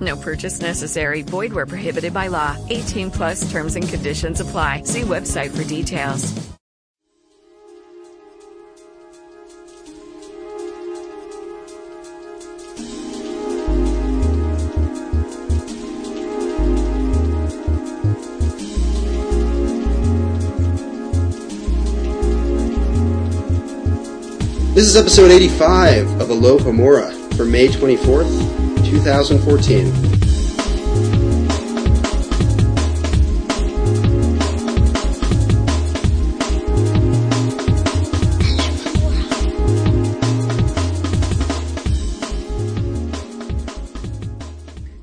No purchase necessary. Void where prohibited by law. 18 plus terms and conditions apply. See website for details. This is episode 85 of Alohomora for May 24th, 2014.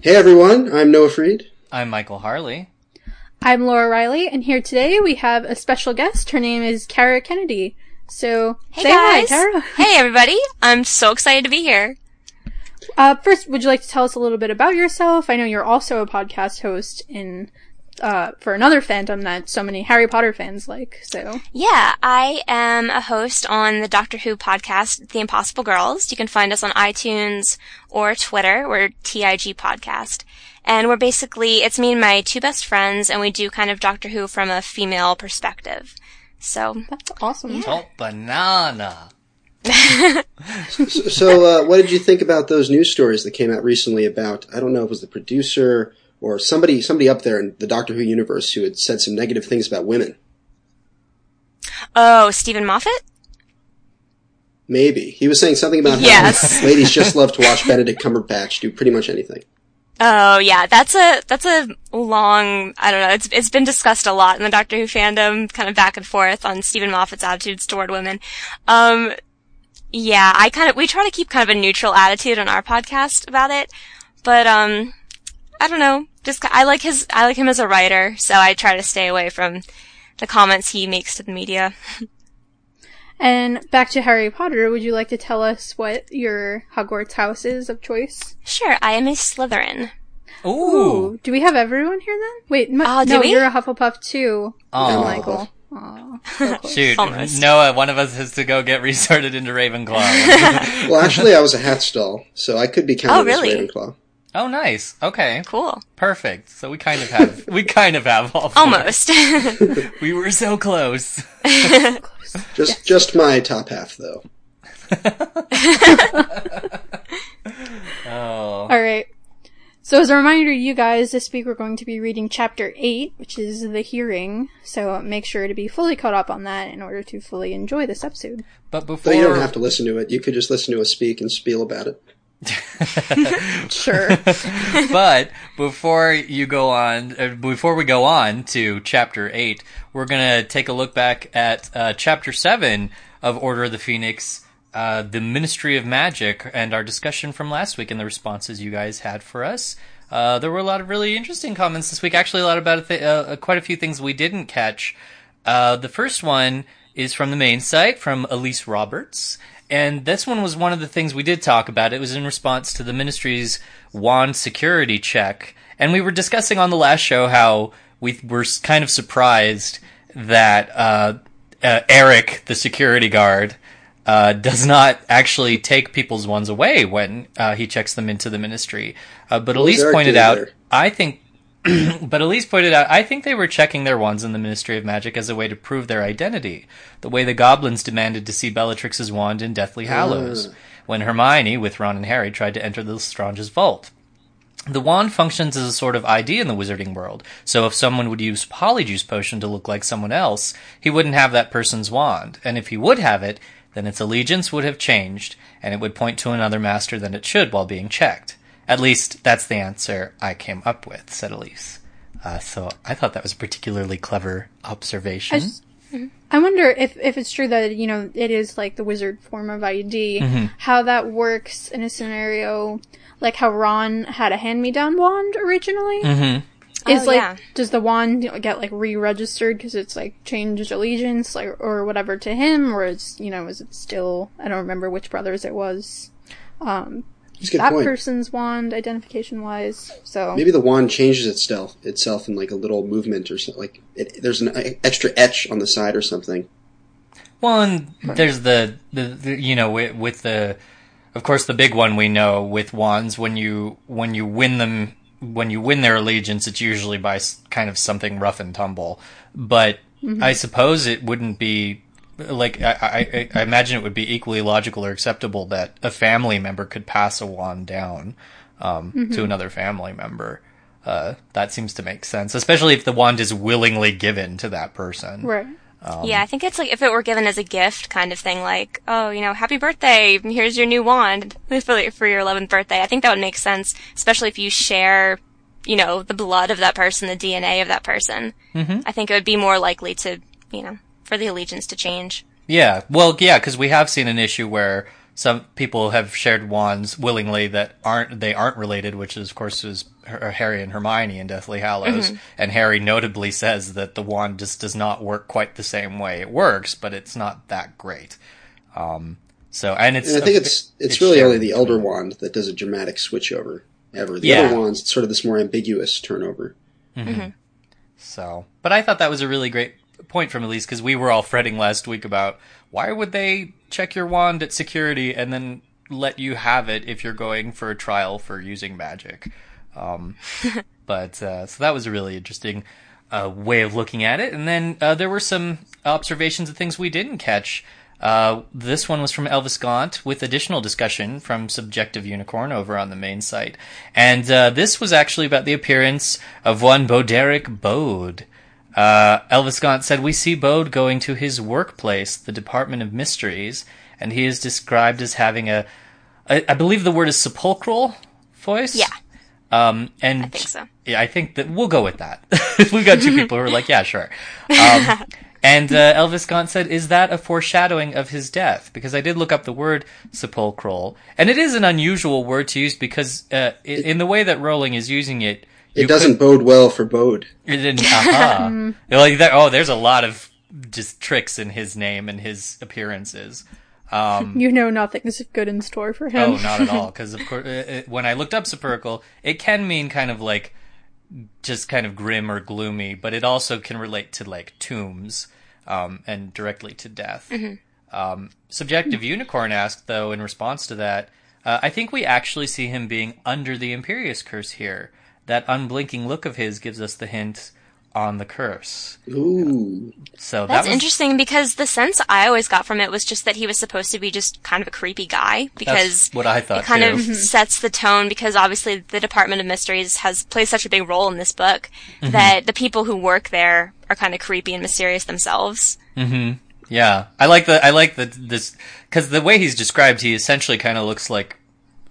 Hey everyone, I'm Noah Freed. I'm Michael Harley. I'm Laura Riley, and here today we have a special guest. Her name is Kara Kennedy. So, Hey say guys. hi, Kara. Hey everybody. I'm so excited to be here. Uh, first, would you like to tell us a little bit about yourself? I know you're also a podcast host in, uh, for another fandom that so many Harry Potter fans like, so. Yeah, I am a host on the Doctor Who podcast, The Impossible Girls. You can find us on iTunes or Twitter. We're TIG Podcast. And we're basically, it's me and my two best friends, and we do kind of Doctor Who from a female perspective. So, That's awesome. Oh, banana. So, uh, what did you think about those news stories that came out recently about, I don't know if it was the producer or somebody, somebody up there in the Doctor Who universe who had said some negative things about women? oh, Steven Moffat? Maybe. He was saying something about Yes. how ladies just love to watch Benedict Cumberbatch do pretty much anything. Oh yeah, that's a that's a long I don't know. It's it's been discussed a lot in the Doctor Who fandom, kind of back and forth on Steven Moffat's attitudes toward women. Um, yeah, I kind of we try to keep kind of a neutral attitude on our podcast about it, but um, I don't know. Just I like his I like him as a writer, so I try to stay away from the comments he makes to the media. And back to Harry Potter, would you like to tell us what your Hogwarts house is of choice? Sure, I am a Slytherin. Ooh. Do we have everyone here then? Wait, Mi- Oh, do no, we? you're a Hufflepuff too. Oh. Michael. Aw, so. Shoot. Almost. Noah, one of us has to go get resorted into Ravenclaw. Well, actually, I was a hat stall, so I could be counted Oh, really? as Ravenclaw. oh, nice. Okay. Cool. Perfect. So we kind of have, we kind of have all. Almost. We were so close. Just, just my top half, though. Oh. All right. So as a reminder to you guys, this week we're going to be reading chapter 8, which is The Hearing. So make sure to be fully caught up on that in order to fully enjoy this episode. But before. Though you don't have to listen to it. You could just listen to us speak and spiel about it. Sure. but before you go on, uh, before we go on to chapter eight, we're gonna take a look back at uh, chapter seven of Order of the Phoenix, uh, the Ministry of Magic, and our discussion from last week and the responses you guys had for us. Uh, there were a lot of really interesting comments this week. Actually, a lot about th- uh, quite a few things we didn't catch. Uh, the first one is from the main site from Elise Roberts. And this one was one of the things we did talk about. It was in response to the ministry's wand security check. And we were discussing on the last show how we were kind of surprised that uh, uh, Eric, the security guard, uh, does not actually take people's ones away when uh, he checks them into the ministry. Uh, but Elise pointed out, there? I think but Elise pointed out, I think they were checking their wands in the Ministry of Magic as a way to prove their identity, the way the goblins demanded to see Bellatrix's wand in Deathly Hallows, when Hermione, with Ron and Harry, tried to enter the Lestrange's vault. the wand functions as a sort of ID in the wizarding world. So if someone would use Polyjuice Potion to look like someone else, he wouldn't have that person's wand. And if he would have it, then its allegiance would have changed, and it would point to another master than it should while being checked. At least that's the answer I came up with, said Elise. Uh, so I thought that was a particularly clever observation. I, just, I wonder if, if it's true that, you know, it is like the wizard form of ID, Mm-hmm. how that works in a scenario like how Ron had a hand me down wand originally. Mm-hmm. Is Oh, like, yeah. does the wand get like re-registered because it's like changed allegiance, like or whatever to him, or is you know is it still? I don't remember which brothers it was. Um, That's a good that point. person's wand identification wise. So Maybe the wand changes itself itself in like a little movement or something. Like it, there's an extra etch on the side or something. Well, and there's the, the, the you know with, with the of course the big one we know with wands when you when you win them when you win their allegiance it's usually by kind of something rough and tumble but I suppose it wouldn't be like I, I, I imagine it would be equally logical or acceptable that a family member could pass a wand down um, to another family member. Uh, that seems to make sense, especially if the wand is willingly given to that person. right. Um, yeah, I think it's like if it were given as a gift kind of thing, like, oh, you know, happy birthday, here's your new wand for, for your 11th birthday. I think that would make sense, especially if you share, you know, the blood of that person, the DNA of that person. Mm-hmm. I think it would be more likely to, you know, for the allegiance to change. Yeah, well, yeah, because we have seen an issue where some people have shared wands willingly that aren't they aren't related, which is, of course is Her- Harry and Hermione in Deathly Hallows, mm-hmm. and Harry notably says that the wand just does not work quite the same way. It works, but it's not that great. Um, so, and it's And I think a- it's it's really only the Elder between- Wand that does a dramatic switch over ever. The Yeah. other wands, it's sort of this more ambiguous turnover. Mm-hmm. Mm-hmm. So, but I thought that was a really great point from Elise because we were all fretting last week about why would they check your wand at security and then let you have it if you're going for a trial for using magic. Um, but uh, so that was a really interesting uh, way of looking at it. And then uh, there were some observations of things we didn't catch. Uh, this one was from Elvis Gaunt with additional discussion from Subjective Unicorn over on the main site. And uh, this was actually about the appearance of one Broderick Bode. Uh, Elvis Gaunt said, We see Bode going to his workplace, the Department of Mysteries, and he is described as having a, I, I believe the word is sepulchral voice? Yeah. Um, and I think so. Yeah, I think that we'll go with that. We've got two people who are like, yeah, sure. Um, and uh, Elvis Gaunt said, "Is that a foreshadowing of his death?" Because I did look up the word sepulchral, and it is an unusual word to use because uh, i in the way that Rowling is using it, It doesn't bode well for Bode. It didn't. Aha. like that. Oh, there's a lot of just tricks in his name and his appearances. Um, You know nothing is good in store for him. Oh, not at all. Because of course, uh, uh, when I looked up sepulchral, it can mean kind of like just kind of grim or gloomy, but it also can relate to like tombs um, and directly to death. Um, Subjective Unicorn asked, though, in response to that, uh, I think we actually see him being under the Imperius curse here. That unblinking look of his gives us the hint on the curse. Ooh. So That's that was, interesting because the sense I always got from it was just that he was supposed to be just kind of a creepy guy because That's what I thought it kind too. of sets the tone because obviously the Department of Mysteries has plays such a big role in this book Mm-hmm. that the people who work there are kind of creepy and mysterious themselves. Mm-hmm. Yeah, I like the I like the this because the way he's described, he essentially kind of looks like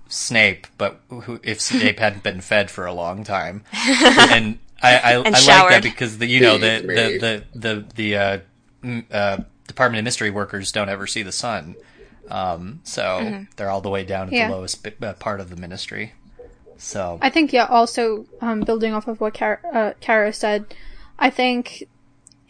Snape, but who, if Snape hadn't been fed for a long time, and I I, I like that because the you know the the the the, the uh, uh, Department of Mystery workers don't ever see the sun, um, so they're all the way down at Yeah. the lowest bit, uh, part of the Ministry. So I think, yeah, also, um, building off of what Kara, uh, Kara said, I think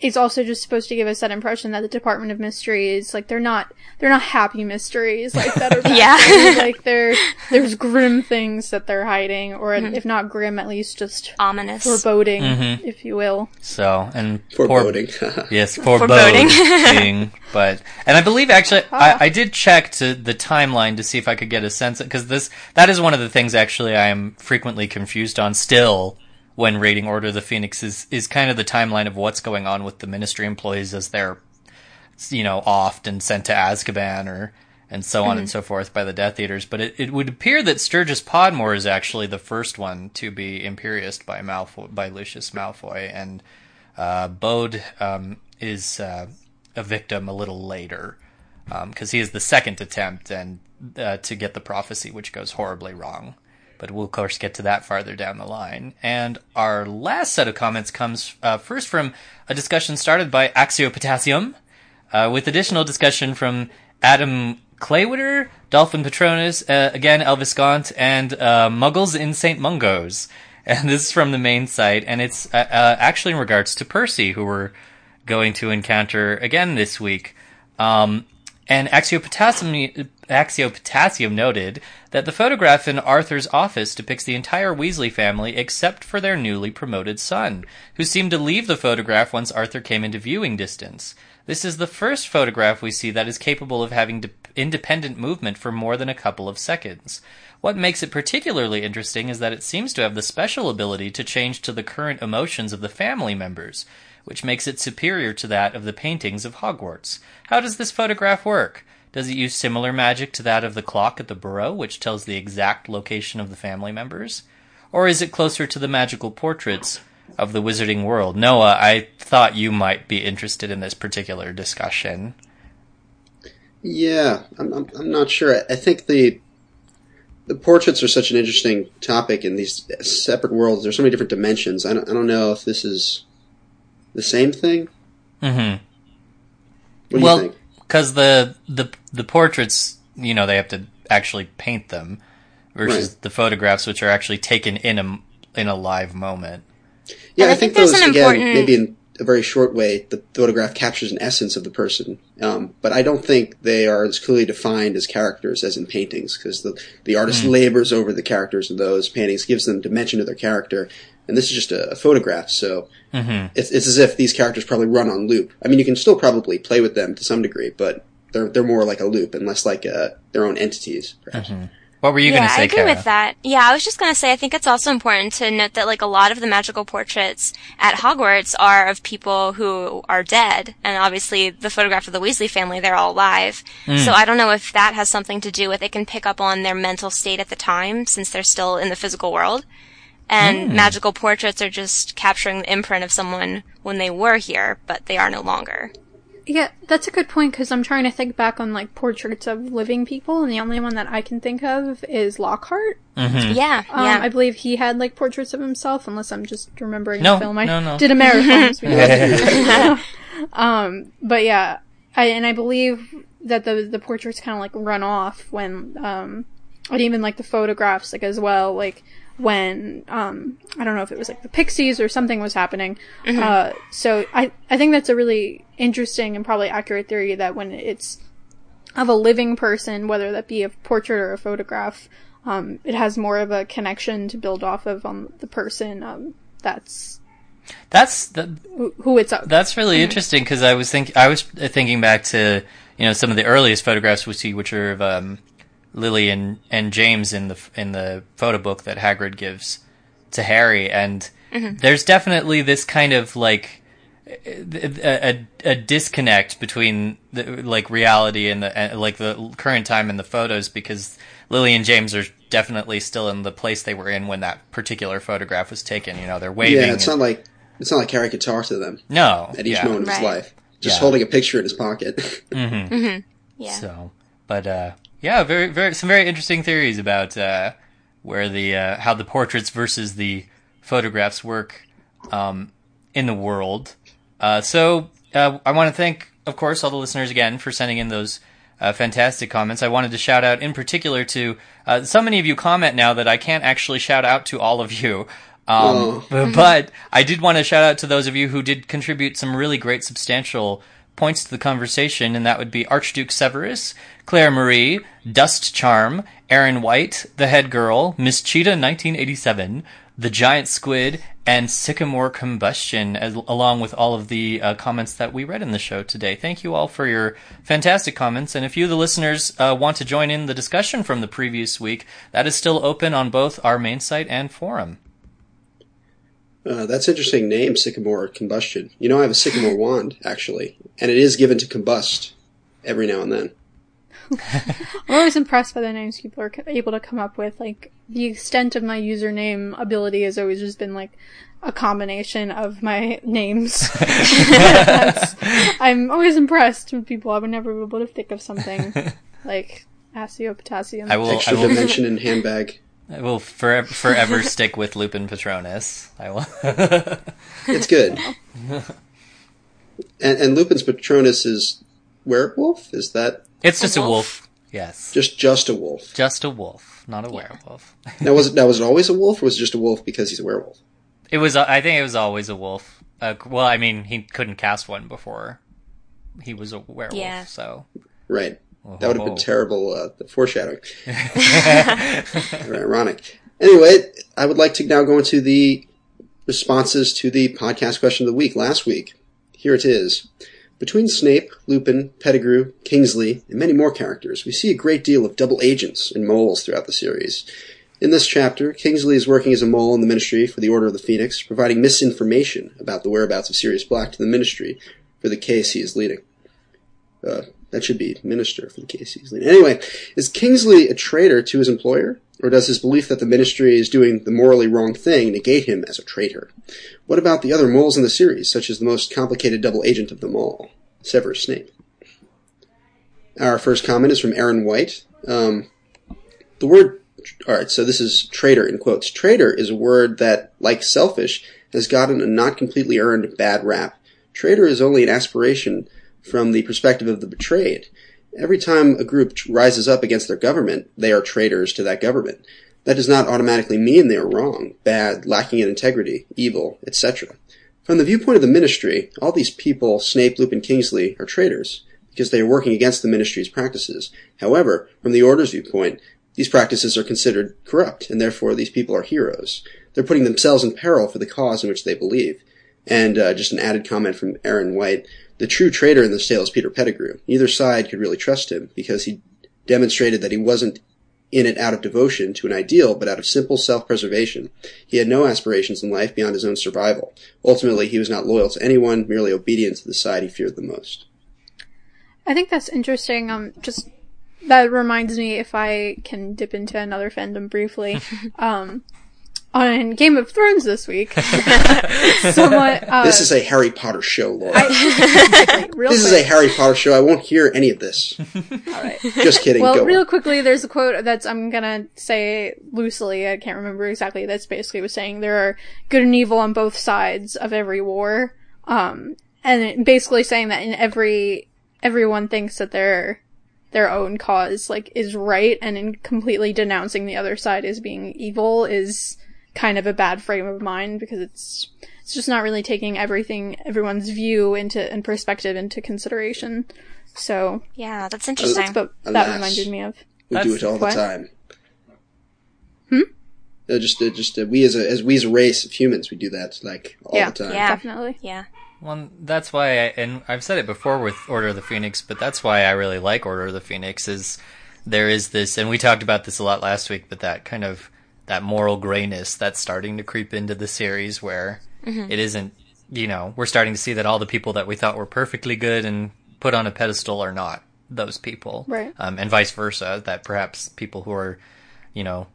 it's also just supposed to give us that impression that the Department of Mysteries, like, they're not, they're not happy mysteries, like, that are Yeah. things. like, they're, there's grim things that they're hiding, or Mm-hmm. if not grim, at least just Ominous. foreboding, if you will. so and poor- Foreboding. Yes, Foreboding. foreboding. but and I believe actually I, I did check to the timeline to see if I could get a sense because this that is one of the things actually I am frequently confused on still when rating Order of the Phoenix is is kind of the timeline of what's going on with the Ministry employees as they're you know offed and sent to Azkaban or and so on and so forth by the Death Eaters. But it, it would appear that Sturgis Podmore is actually the first one to be Imperiused by Malfoy, by Lucius Malfoy, and uh, Bode um, is uh, a victim a little later because he is the second attempt and uh, to get the prophecy, which goes horribly wrong. But we'll of course get to that farther down the line. And our last set of comments comes uh, first from a discussion started by Axiopotassium, uh, with additional discussion from Adam Claywitter, Dolphin Patronus, uh, again Elvis Gaunt, and uh, Muggles in St. Mungos. And this is from the main site, and it's uh, uh, actually in regards to Percy, who we're going to encounter again this week. Um, and Axiopotassium, noted that the photograph in Arthur's office depicts the entire Weasley family except for their newly promoted son, who seemed to leave the photograph once Arthur came into viewing distance. This is the first photograph we see that is capable of having de- independent movement for more than a couple of seconds. What makes it particularly interesting is that it seems to have the special ability to change to the current emotions of the family members, which makes it superior to that of the paintings of Hogwarts. How does this photograph work? Does it use similar magic to that of the clock at the Burrow, which tells the exact location of the family members? Or is it closer to the magical portraits of the wizarding world? Noah, I thought you might be interested in this particular discussion. Yeah, I'm, I'm, I'm not sure. I think the the portraits are such an interesting topic in these separate worlds. There's so many different dimensions. I don't, I don't know if this is the same thing. Mm-hmm. What do well, because the the the portraits, you know, they have to actually paint them, versus Right. the photographs, which are actually taken in a in a live moment. Yeah, I, I think, think there's those an again, important- maybe in a very short way, the photograph captures an essence of the person. Um, but I don't think they are as clearly defined as characters as in paintings, because the the artist labors over the characters in those paintings, gives them dimension to their character. And this is just a, a photograph, so mm-hmm. it's, it's as if these characters probably run on loop. I mean, you can still probably play with them to some degree, but they're they're more like a loop and less like uh their own entities, perhaps. Mm-hmm. What were you yeah, going to say, I agree Kara? with that. Yeah, I was just going to say I think it's also important to note that like a lot of the magical portraits at Hogwarts are of people who are dead, and obviously the photograph of the Weasley family, they're all alive. Mm. So I don't know if that has something to do with it can pick up on their mental state at the time since they're still in the physical world. And magical portraits are just capturing the imprint of someone when they were here, but they are no longer. Yeah, that's a good point because I'm trying to think back on like portraits of living people, and the only one that I can think of is Lockhart. Yeah, Um, yeah. I believe he had like portraits of himself, unless I'm just remembering No, a film. I no, no. did a marathon. um, but yeah, I and I believe that the the portraits kind of like run off when um, and even like the photographs like as well, like when um I don't know if it was like the Pixies or something was happening. Uh, so I I think that's a really interesting and probably accurate theory that when it's of a living person, whether that be a portrait or a photograph, um, it has more of a connection to build off of on the person um, that's That's the, who, who it's of. That's really interesting because I was think I was thinking back to you know some of the earliest photographs we see, which are of um, Lily and, and James in the in the photo book that Hagrid gives to Harry, and mm-hmm. there's definitely this kind of like a, a, a disconnect between the like reality and the and, like the current time and the photos because Lily and James are definitely still in the place they were in when that particular photograph was taken. You know, they're waving. Yeah, it's and- not like it's not like Harry could talk to them no at each yeah. moment of his life. Just Yeah. holding a picture in his pocket. Mm-hmm. Mm-hmm. yeah. So, but uh, yeah, very, very, some very interesting theories about uh, where the uh, how the portraits versus the photographs work um, in the world. Uh, so, uh, I want to thank, of course, all the listeners again for sending in those uh, fantastic comments. I wanted to shout out in particular to uh, so many of you comment now that I can't actually shout out to all of you. Um, but I did want to shout out to those of you who did contribute some really great substantial points to the conversation, and that would be Archduke Severus, Claire Marie, Dust Charm, Aaron White, The Head Girl, Miss Cheetah 1987, The Giant Squid, and Sycamore Combustion, as, along with all of the uh, comments that we read in the show today. Thank you all for your fantastic comments, and if you, the listeners, uh, want to join in the discussion from the previous week, that is still open on both our main site and forum. Uh, that's interesting name, Sycamore Combustion. You know, I have a Sycamore wand, actually, and it is given to combust every now and then. I'm always impressed by the names people are able to come up with. Like the extent of my username ability has always just been like a combination of my names. I'm always impressed with people. I would never be able to think of something like Asio Potassium. I will. I Extra will. dimension in handbag. I will forever, forever stick with Lupin Patronus. I will. It's good. and, and Lupin's Patronus is werewolf. Is that It's just a wolf. wolf. Yes, just just a wolf? just a wolf, not a werewolf. Now was it now was it always a wolf, or was it just a wolf because he's a werewolf? It was. I think it was always a wolf. Uh, well, I mean, he couldn't cast one before he was a werewolf. Yeah. So Right. That would have been terrible uh, the foreshadowing. Very ironic. Anyway, I would like to now go into the responses to the podcast question of the week last week. Here it is. Between Snape, Lupin, Pettigrew, Kingsley, and many more characters, we see a great deal of double agents and moles throughout the series. In this chapter, Kingsley is working as a mole in the Ministry for the Order of the Phoenix, providing misinformation about the whereabouts of Sirius Black to the Ministry for the case he is leading. Uh, that should be minister for the case he's. Anyway, is Kingsley a traitor to his employer, or does his belief that the ministry is doing the morally wrong thing negate him as a traitor? What about the other moles in the series, such as the most complicated double agent of them all, Severus Snape? Our first comment is from Aaron White. Um, the word, alright, so this is traitor in quotes. Traitor is a word that, like selfish, has gotten a not completely earned bad rap. Traitor is only an aspiration from the perspective of the betrayed. Every time a group rises up against their government, they are traitors to that government. That does not automatically mean they are wrong, bad, lacking in integrity, evil, etc. From the viewpoint of the ministry, all these people, Snape, Lupin, Kingsley, are traitors because they are working against the ministry's practices. However, from the Order's viewpoint, these practices are considered corrupt, and therefore these people are heroes. They're putting themselves in peril for the cause in which they believe. And uh, just an added comment from Aaron White. The true traitor in this tale is Peter Pettigrew. Neither side could really trust him because he demonstrated that he wasn't in it out of devotion to an ideal, but out of simple self-preservation. He had no aspirations in life beyond his own survival. Ultimately, he was not loyal to anyone, merely obedient to the side he feared the most. I think that's interesting. Um, just that reminds me, if I can dip into another fandom briefly, um, on Game of Thrones this week, someone uh, This is a Harry Potter show, Laura. I, real this is a Harry Potter show. I won't hear any of this. All right. Just kidding. Well, Go real on. quickly, there's a quote that's I'm gonna say loosely. I can't remember exactly. That's basically was saying there are good and evil on both sides of every war. Um, and basically saying that in every everyone thinks that their their own cause like is right, and in completely denouncing the other side as being evil is kind of a bad frame of mind because it's it's just not really taking everything everyone's view into and perspective into consideration. So Yeah, that's that's interesting. what that reminded me of. We do it all what? the time. Hmm. Uh, just, uh, just uh, we as a as we as a race of humans, we do that like all Yeah. the time. Yeah. Definitely. yeah. Well, that's why, I, and I've said it before with Order of the Phoenix, but that's why I really like Order of the Phoenix. Is there is this, and we talked about this a lot last week, but that kind of that moral grayness that's starting to creep into the series, where it isn't, you know, we're starting to see that all the people that we thought were perfectly good and put on a pedestal are not those people, Right. Um, and vice versa. That perhaps people who are, you know,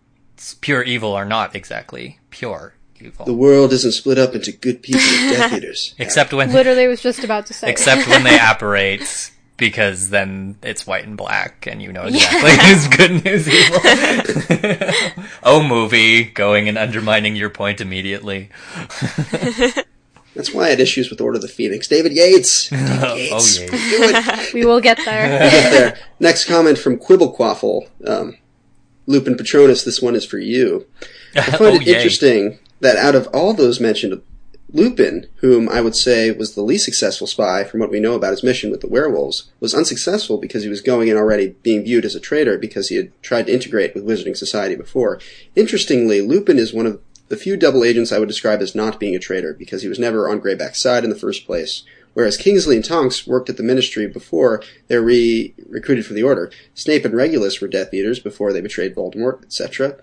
pure evil are not exactly pure evil, The world isn't split up into good people and Death Eaters. except when Literally was just about to say. except when they apparate because then it's white and black and you know exactly who's good and who's evil. oh, movie going and undermining your point immediately. That's why I had issues with Order of the Phoenix. David Yates. David Oh, Yates. yeah. We will get there. Get there. Next comment from Quibblequaffle. Um, Lupin Patronus, this one is for you. I find Oh, it yay. interesting that out of all those mentioned, Lupin, whom I would say was the least successful spy from what we know about his mission with the werewolves, was unsuccessful because he was going in already being viewed as a traitor because he had tried to integrate with Wizarding Society before. Interestingly, Lupin is one of the few double agents I would describe as not being a traitor because he was never on Greyback's side in the first place. Whereas Kingsley and Tonks worked at the Ministry before they were re- recruited for the Order. Snape and Regulus were Death Eaters before they betrayed Voldemort, etc.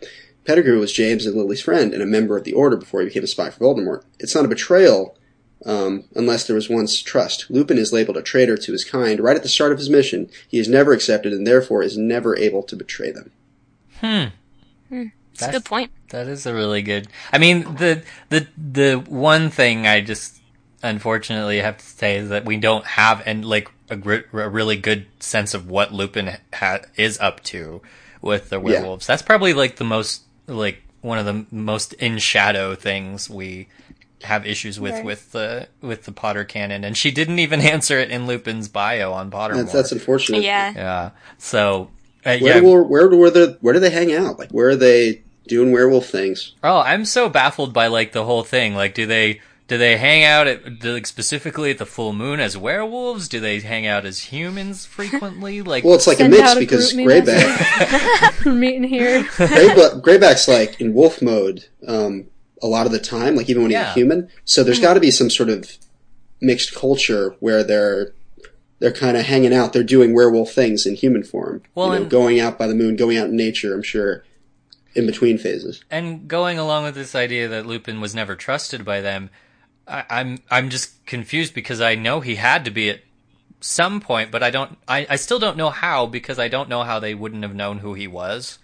Pettigrew was James and Lily's friend and a member of the Order before he became a spy for Voldemort. It's not a betrayal um, unless there was once trust. Lupin is labeled a traitor to his kind right at the start of his mission. He is never accepted and therefore is never able to betray them. Hmm. That's a good point. That is a really good. I mean, the the the one thing I just unfortunately have to say is that we don't have and like a, gr- a really good sense of what Lupin ha- is up to with the werewolves. That's probably like the most like one of the most in shadow things we have issues with Right. with the with the Potter canon, and she didn't even answer it in Lupin's bio on Potter. That's, that's unfortunate. Yeah. yeah. So uh, Where, yeah. do, where, where, do, where do they hang out? Like, where are they doing werewolf things? Oh, I'm so baffled by like the whole thing. Like, do they do they hang out at like specifically at the full moon as werewolves? Do they hang out as humans frequently? Like, Well, it's like a mix a because group me Greyback, We're meeting here. Greyba- Greyback's like in wolf mode um, a lot of the time, like even when he's Yeah. a human. So there's got to be some sort of mixed culture where they're they're kind of hanging out. They're doing werewolf things in human form. Well, you know, and- going out by the moon, going out in nature. I'm sure in between phases. and going along with this idea that Lupin was never trusted by them, I, I'm I'm just confused because I know he had to be at some point, but I don't. I, I still don't know how because I don't know how they wouldn't have known who he was.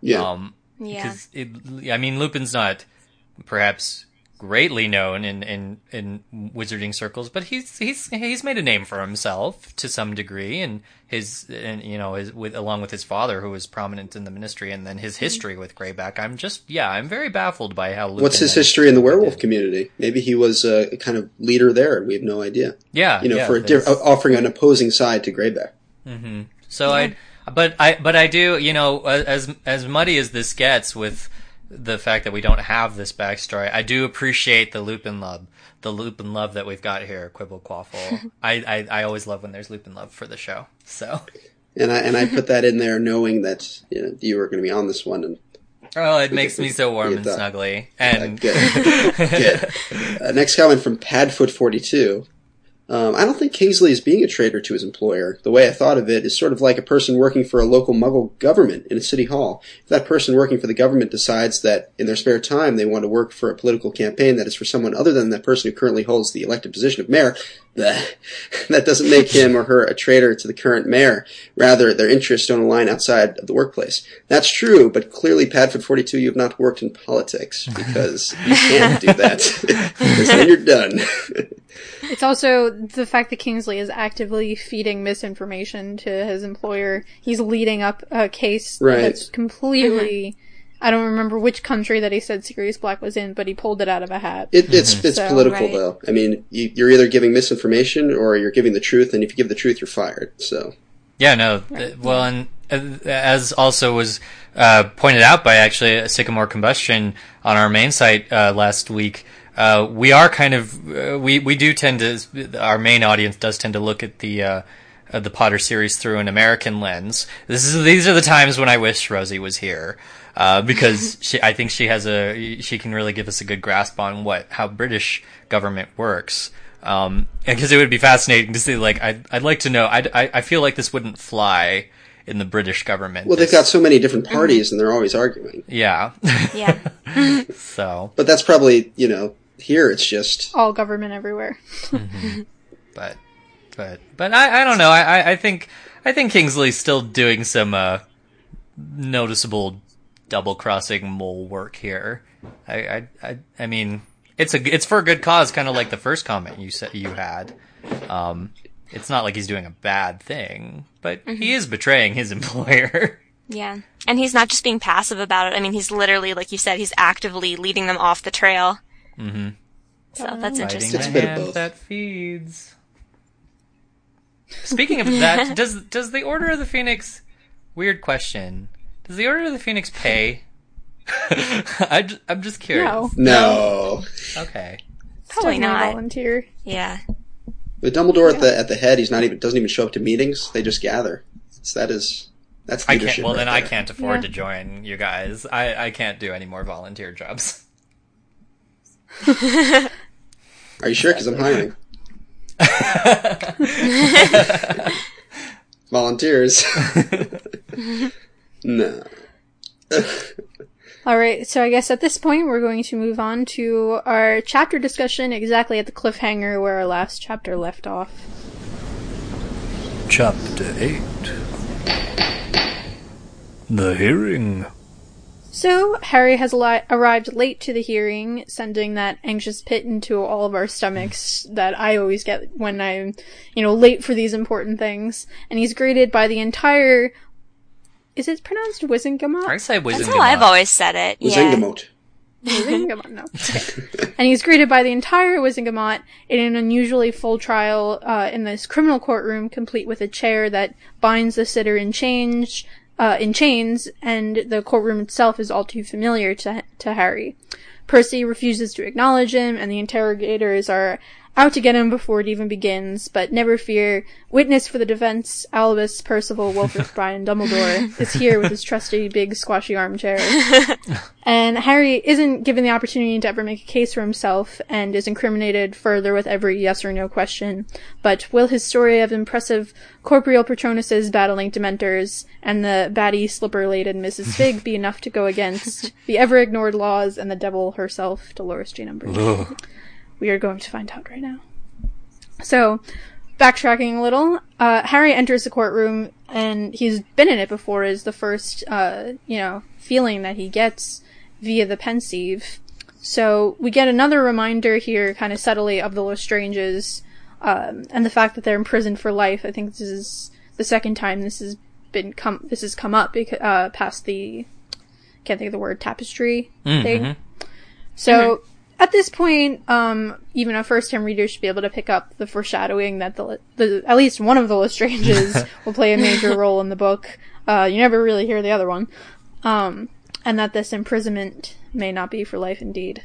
Yeah. Um, Yeah. because it, I mean, Lupin's not perhaps greatly known in, in, in wizarding circles, but he's he's he's made a name for himself to some degree, and his and you know his with along with his father who was prominent in the ministry, and then his history with Greyback. I'm just yeah, I'm very baffled by how. Lupin What's his history in the werewolf community? Maybe he was a kind of leader there, we have no idea. Yeah, You know, yeah, for a diff- offering an opposing side to Greyback. Mm-hmm. So I, but I, but I do, you know, as as muddy as this gets with the fact that we don't have this backstory, I do appreciate the Lupin love, the loop and love that we've got here, Quibble Quaffle. I, I, I always love when there's loop and love for the show. So, And I and I put that in there knowing that you know you were going to be on this one, and oh, it makes me so warm and thought- snuggly. Uh, And good. good. Uh, next comment from Padfoot42. Um, I don't think Kingsley is being a traitor to his employer. The way I thought of it is sort of like a person working for a local muggle government in a city hall. If that person working for the government decides that in their spare time they want to work for a political campaign that is for someone other than that person who currently holds the elected position of mayor, that doesn't make him or her a traitor to the current mayor. Rather, their interests don't align outside of the workplace. That's true, but clearly, Padfoot42, you have not worked in politics because you can't do that. because then you're done. It's also the fact that Kingsley is actively feeding misinformation to his employer. He's leading up a case Right. that's completely. Mm-hmm. I don't remember which country that he said Sirius Black was in, but he pulled it out of a hat. It, it's it's So, political right. though. I mean, you, you're either giving misinformation or you're giving the truth, and if you give the truth, you're fired. So Yeah, no. th- well, and uh, as also was uh, pointed out by actually Sycamore Combustion on our main site uh, last week, uh, we are kind of uh, we we do tend to our main audience does tend to look at the. Uh, uh, the Potter series through an American lens. This is these are the times when I wish Rosie was here, uh, because she, I think she has a she can really give us a good grasp on what how British government works. Um, because it would be fascinating to see. Like, I'd I'd like to know. I I I feel like this wouldn't fly in the British government. well, they've got so many different parties, and they're always arguing. yeah. Yeah. so, But that's probably you know here it's just All government everywhere. but but but I I don't know. I I, I think I think Kingsley's still doing some uh noticeable double crossing mole work here. I I I, I mean. It's a it's for a good cause, kind of like the first comment you said you had. Um, it's not like he's doing a bad thing, but he is betraying his employer. Yeah. And he's not just being passive about it. I mean, he's literally, like you said, he's actively leading them off the trail. Mm-hmm. So that's Fighting interesting. It's a bit of both. that feeds. Speaking of that, does does the Order of the Phoenix? Weird question. Does the Order of the Phoenix pay? I ju- I'm just curious. No, no. Okay. Probably definitely not. volunteer. Yeah. With Dumbledore at the at the head, he's not even doesn't even show up to meetings. They just gather. So that is that's I leadership. can't. Well, right then I there. can't afford Yeah. to join you guys. I I can't do any more volunteer jobs. Are you sure? Because I'm hiring. Volunteers. No. All right, so I guess at this point we're going to move on to our chapter discussion exactly at the cliffhanger where our last chapter left off. Chapter 8 The Hearing. So, Harry has li- arrived late to the hearing, sending that anxious pit into all of our stomachs that I always get when I'm, you know, late for these important things. And he's greeted by the entire. Is it pronounced Wizengamot? I say That's how I've always said it. Yeah. Wizengamot. Wizengamot, no. Okay. and he's greeted by the entire Wizengamot in an unusually full trial uh, in this criminal courtroom, complete with a chair that binds the sitter in chains, uh, in chains, and the courtroom itself is all too familiar to to Harry. Percy refuses to acknowledge him, and the interrogators are out to get him before it even begins. But never fear, witness for the defense, Albus Percival Wulfric Brian Dumbledore is here with his trusty big squashy armchair. And Harry isn't given the opportunity to ever make a case for himself and is incriminated further with every yes or no question. But will his story of impressive corporeal Patronuses battling Dementors and the batty slipper-laden Mrs. Fig be enough to go against the ever-ignored laws and the devil herself, Dolores Jane Umbridge? We are going to find out right now. So, backtracking a little, uh, Harry enters the courtroom and he's been in it before is the first, uh, you know, feeling that he gets via the pensieve. So we get another reminder here, kind of subtly, of the Lestranges, um, and the fact that they're imprisoned for life. I think this is the second time this has been come, this has come up because, uh, past the, can't think of the word, tapestry thing. So, at this point, um, even a first-time reader should be able to pick up the foreshadowing that the, the at least one of the Lestranges will play a major role in the book. Uh, you never really hear the other one, um, and that this imprisonment may not be for life indeed.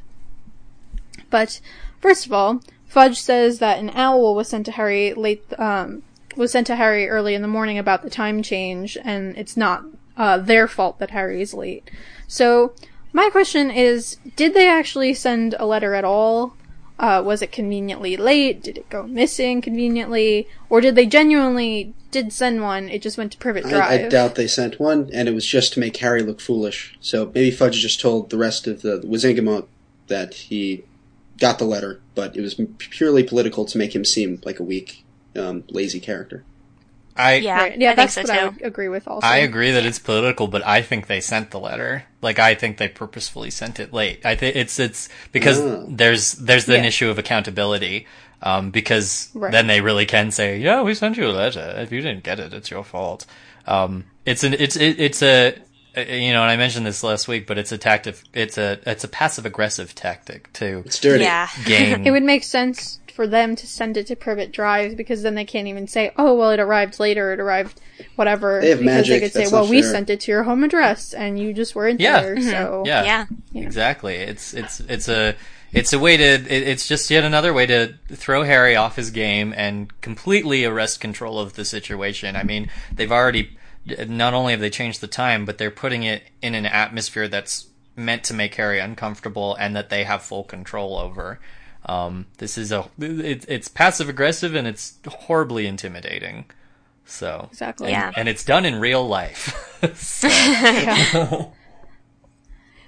But first of all, Fudge says that an owl was sent to Harry late, um, was sent to Harry early in the morning about the time change, and it's not uh, their fault that Harry is late. So my question is, did they actually send a letter at all? Uh, was it conveniently late? Did it go missing conveniently? Or did they genuinely did send one? It just went to Privet Drive. I, I doubt they sent one, and it was just to make Harry look foolish. So maybe Fudge just told the rest of the Wizengamot that he got the letter, but it was purely political to make him seem like a weak, um, lazy character. I Yeah, Right. Yeah, I think that's so what I too. would agree with also. I agree that it's political, but I think they sent the letter. Like I think they purposefully sent it late. I think it's it's because Oh. there's there's an Yeah. issue of accountability. Um, because Right. then they really can say, "Yeah, we sent you a letter. If you didn't get it, it's your fault." Um, it's an it's it, it's a Uh, uh, you know, and I mentioned this last week, but it's a tactic. It's a it's a passive aggressive tactic to It's dirty. Yeah. gain. It would make sense for them to send it to Privet Drive because then they can't even say, "Oh, well, it arrived later. It arrived whatever." They have because magic, they could say, that's "Well, we fair." sent it to your home address and you just weren't Yeah. there." Mm-hmm. So yeah, Yeah. exactly. It's it's it's a it's a way to it, it's just yet another way to throw Harry off his game and completely arrest control of the situation. I mean, they've already not only have they changed the time, but they're putting it in an atmosphere that's meant to make Harry uncomfortable and that they have full control over. Um, this is a it, it's passive aggressive and it's horribly intimidating. So Exactly. Yeah. and it's done in real life. so,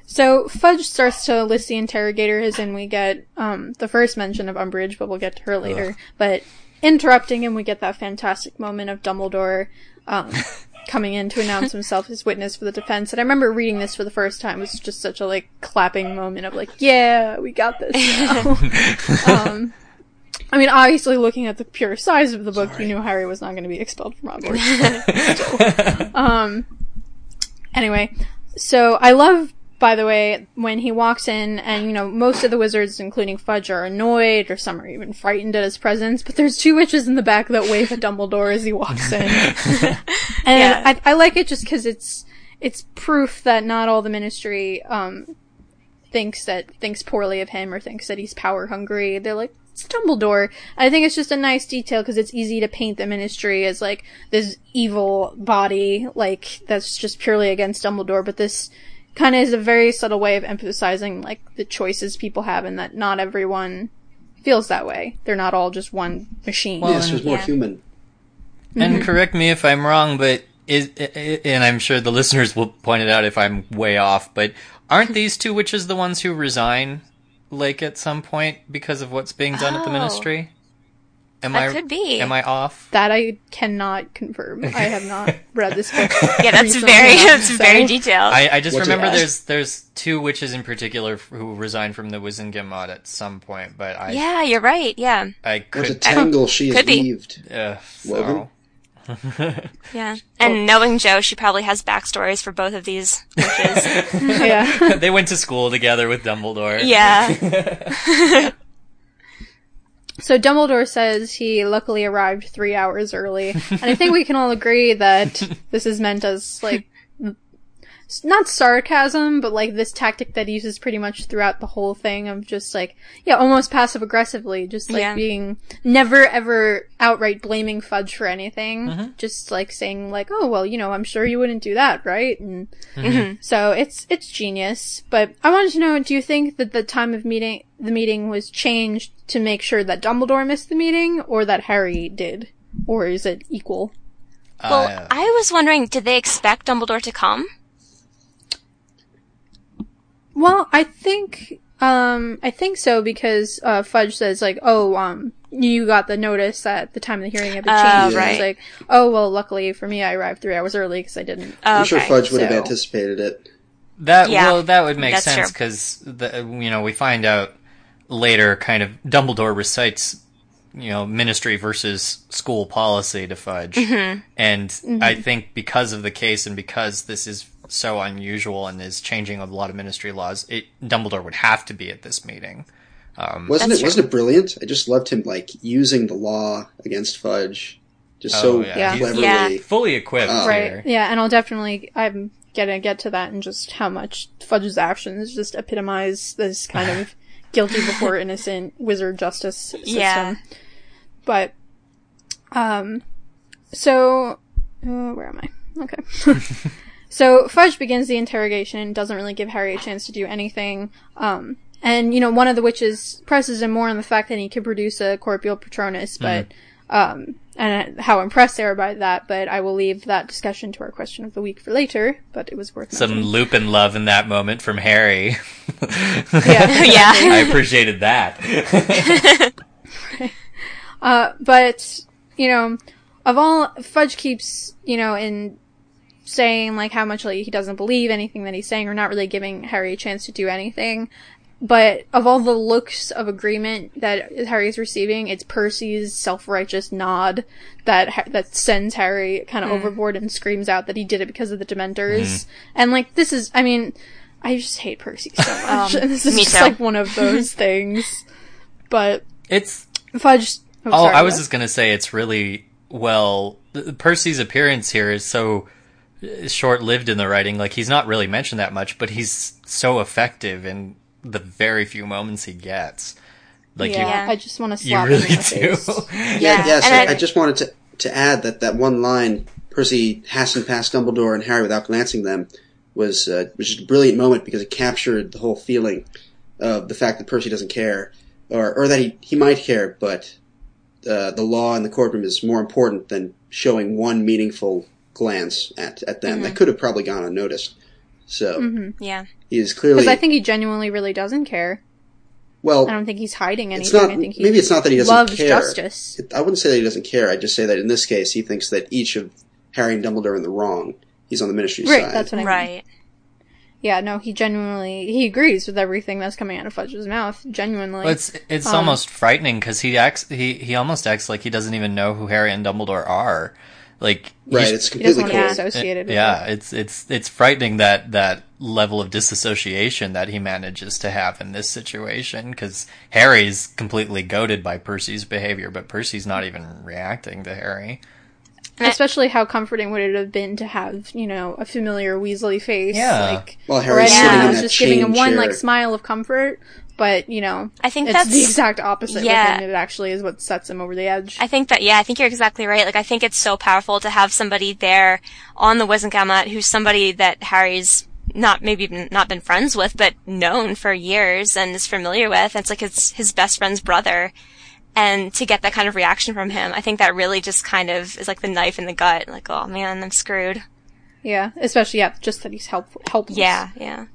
So Fudge starts to list the interrogators, and we get um, the first mention of Umbridge, but we'll get to her later. But interrupting him, we get that fantastic moment of Dumbledore um, coming in to announce himself as witness for the defense. And I remember reading this for the first time. It was just such a like clapping moment of like, yeah, we got this um, I mean, obviously, looking at the pure size of the book, you knew Harry was not going to be expelled from Hogwarts. um. Anyway, so I love, by the way, when he walks in, and you know, most of the wizards, including Fudge, are annoyed, or some are even frightened at his presence. But there's two witches in the back that wave at Dumbledore as he walks in, and Yeah. I, I like it just because it's it's proof that not all the Ministry um thinks that thinks poorly of him or thinks that he's power hungry. They're like. It's Dumbledore. I think it's just a nice detail because it's easy to paint the Ministry as like this evil body, like that's just purely against Dumbledore. But this kind of is a very subtle way of emphasizing like the choices people have and that not everyone feels that way. They're not all just one machine. Well, Yes, it was more Yeah. human. And mm-hmm. correct me if I'm wrong, but is and I'm sure the listeners will point it out if I'm way off, but Aren't these two witches the ones who resign like at some point because of what's being done at the Oh. ministry? Am That I could be. Am I off? That I cannot confirm. I have not read this book. Yeah, that's very enough, that's very detailed. I, I just What's remember there's there's two witches in particular who resigned from the Wizengamot at some point, but I yeah, you're right. Yeah, I could. There's a could tangle she has Could be. weaved. uh, so. yeah. And knowing Joe, she probably has backstories for both of these witches. Yeah. they went to school together with Dumbledore. yeah. So Dumbledore says he luckily arrived three hours early, and I think we can all agree that this is meant as like not sarcasm, but like this tactic that he uses pretty much throughout the whole thing of just like yeah, almost passive aggressively, just like Yeah. being never ever outright blaming Fudge for anything, just like saying like oh well you know I'm sure you wouldn't do that right and so it's it's genius. But I wanted to know, do you think that the time of meeting the meeting was changed to make sure that Dumbledore missed the meeting, or that Harry did, or is it equal? Well, Uh, I was wondering, did they expect Dumbledore to come? Well, I think um I think so because uh Fudge says like, oh um you got the notice at the time of the hearing had been Oh, changed. And right. It's like, oh well, luckily for me, I arrived three hours early because I didn't. Oh, I'm sure. Fudge would have anticipated it. That Yeah, well, that would make that's sense because you know we find out later, kind of Dumbledore recites you know ministry versus school policy to Fudge, Mm-hmm. and I think because of the case and because this is so unusual and is changing a lot of ministry laws, it Dumbledore would have to be at this meeting. Wasn't That's it? Wasn't it brilliant? I just loved him like using the law against Fudge, just so Oh, yeah. Yeah. cleverly. Yeah. Fully equipped, Oh. Right. here. Yeah, and I'll definitely I'm gonna get to that and just how much Fudge's actions just epitomize this kind of guilty before innocent wizard justice system. Yeah. But um so uh, where am I? Okay. so Fudge begins the interrogation and doesn't really give Harry a chance to do anything. Um and you know, one of the witches presses him more on the fact that he could produce a corporeal patronus, but um, and how impressed they are by that. But I will leave that discussion to our question of the week for later. But it was worth Some mentioning. Lupin love in that moment from Harry. Yeah. yeah. I appreciated that. Uh, but you know, of all Fudge keeps you know in saying like how much like he doesn't believe anything that he's saying, or not really giving Harry a chance to do anything. But of all the looks of agreement that Harry's receiving, it's Percy's self-righteous nod that Ha- that sends Harry kind of hmm. overboard and screams out that he did it because of the Dementors. Hmm. And like this is, I mean, I just hate Percy so much, um, and this is just too. like one of those things. But It's Fudge. Oh, Oh, sorry, I was what? just gonna say it's really well. Percy's appearance here is so short-lived in the writing. Like he's not really mentioned that much, but he's so effective in the very few moments he gets. Like yeah, you- I just want to you, slap you him really in the do. face. Yeah, Yeah, yeah. So I, I- just wanted to to add that that one line, Percy hastened past Dumbledore and Harry without glancing them, was uh, was just a brilliant moment because it captured the whole feeling of the fact that Percy doesn't care, or or that he he might care, but uh, the law in the courtroom is more important than showing one meaningful glance at at them that could have probably gone unnoticed. So Yeah. he is clearly Because I think he genuinely really doesn't care. well. I don't think he's hiding It's anything. not. I think he Maybe it's not that he doesn't loves care. justice. It- I wouldn't say that he doesn't care. I'd just say that in this case, he thinks that each of Harry and Dumbledore are in the wrong. He's on the Ministry Right, side. that's what I mean. Right. Yeah, no, he genuinely he agrees with everything that's coming out of Fudge's mouth. Genuinely, Well, it's it's Um, almost frightening because he acts he he almost acts like he doesn't even know who Harry and Dumbledore are. Like right. It's he doesn't completely want to cool. be associated with yeah, it. it's it's it's frightening that that level of disassociation that he manages to have in this situation because Harry's completely goaded by Percy's behavior, but Percy's not even reacting to Harry. Especially how comforting would it have been to have, you know, a familiar Weasley face, Yeah. like While Harry's already sitting in was that just giving him chain one chair. like smile of comfort. But you know, I think that's the exact opposite. yeah. It actually is what sets him over the edge. I think that yeah, I think you're exactly right. Like I think it's so powerful to have somebody there on the Wizengamot who's somebody that Harry's not maybe even not been friends with, but known for years and is familiar with. It's like it's his best friend's brother. And to get that kind of reaction from him, I think that really just kind of is like the knife in the gut. Like, oh man, I'm screwed. yeah, especially yeah, just that he's helpful. Helpless. Yeah, yeah.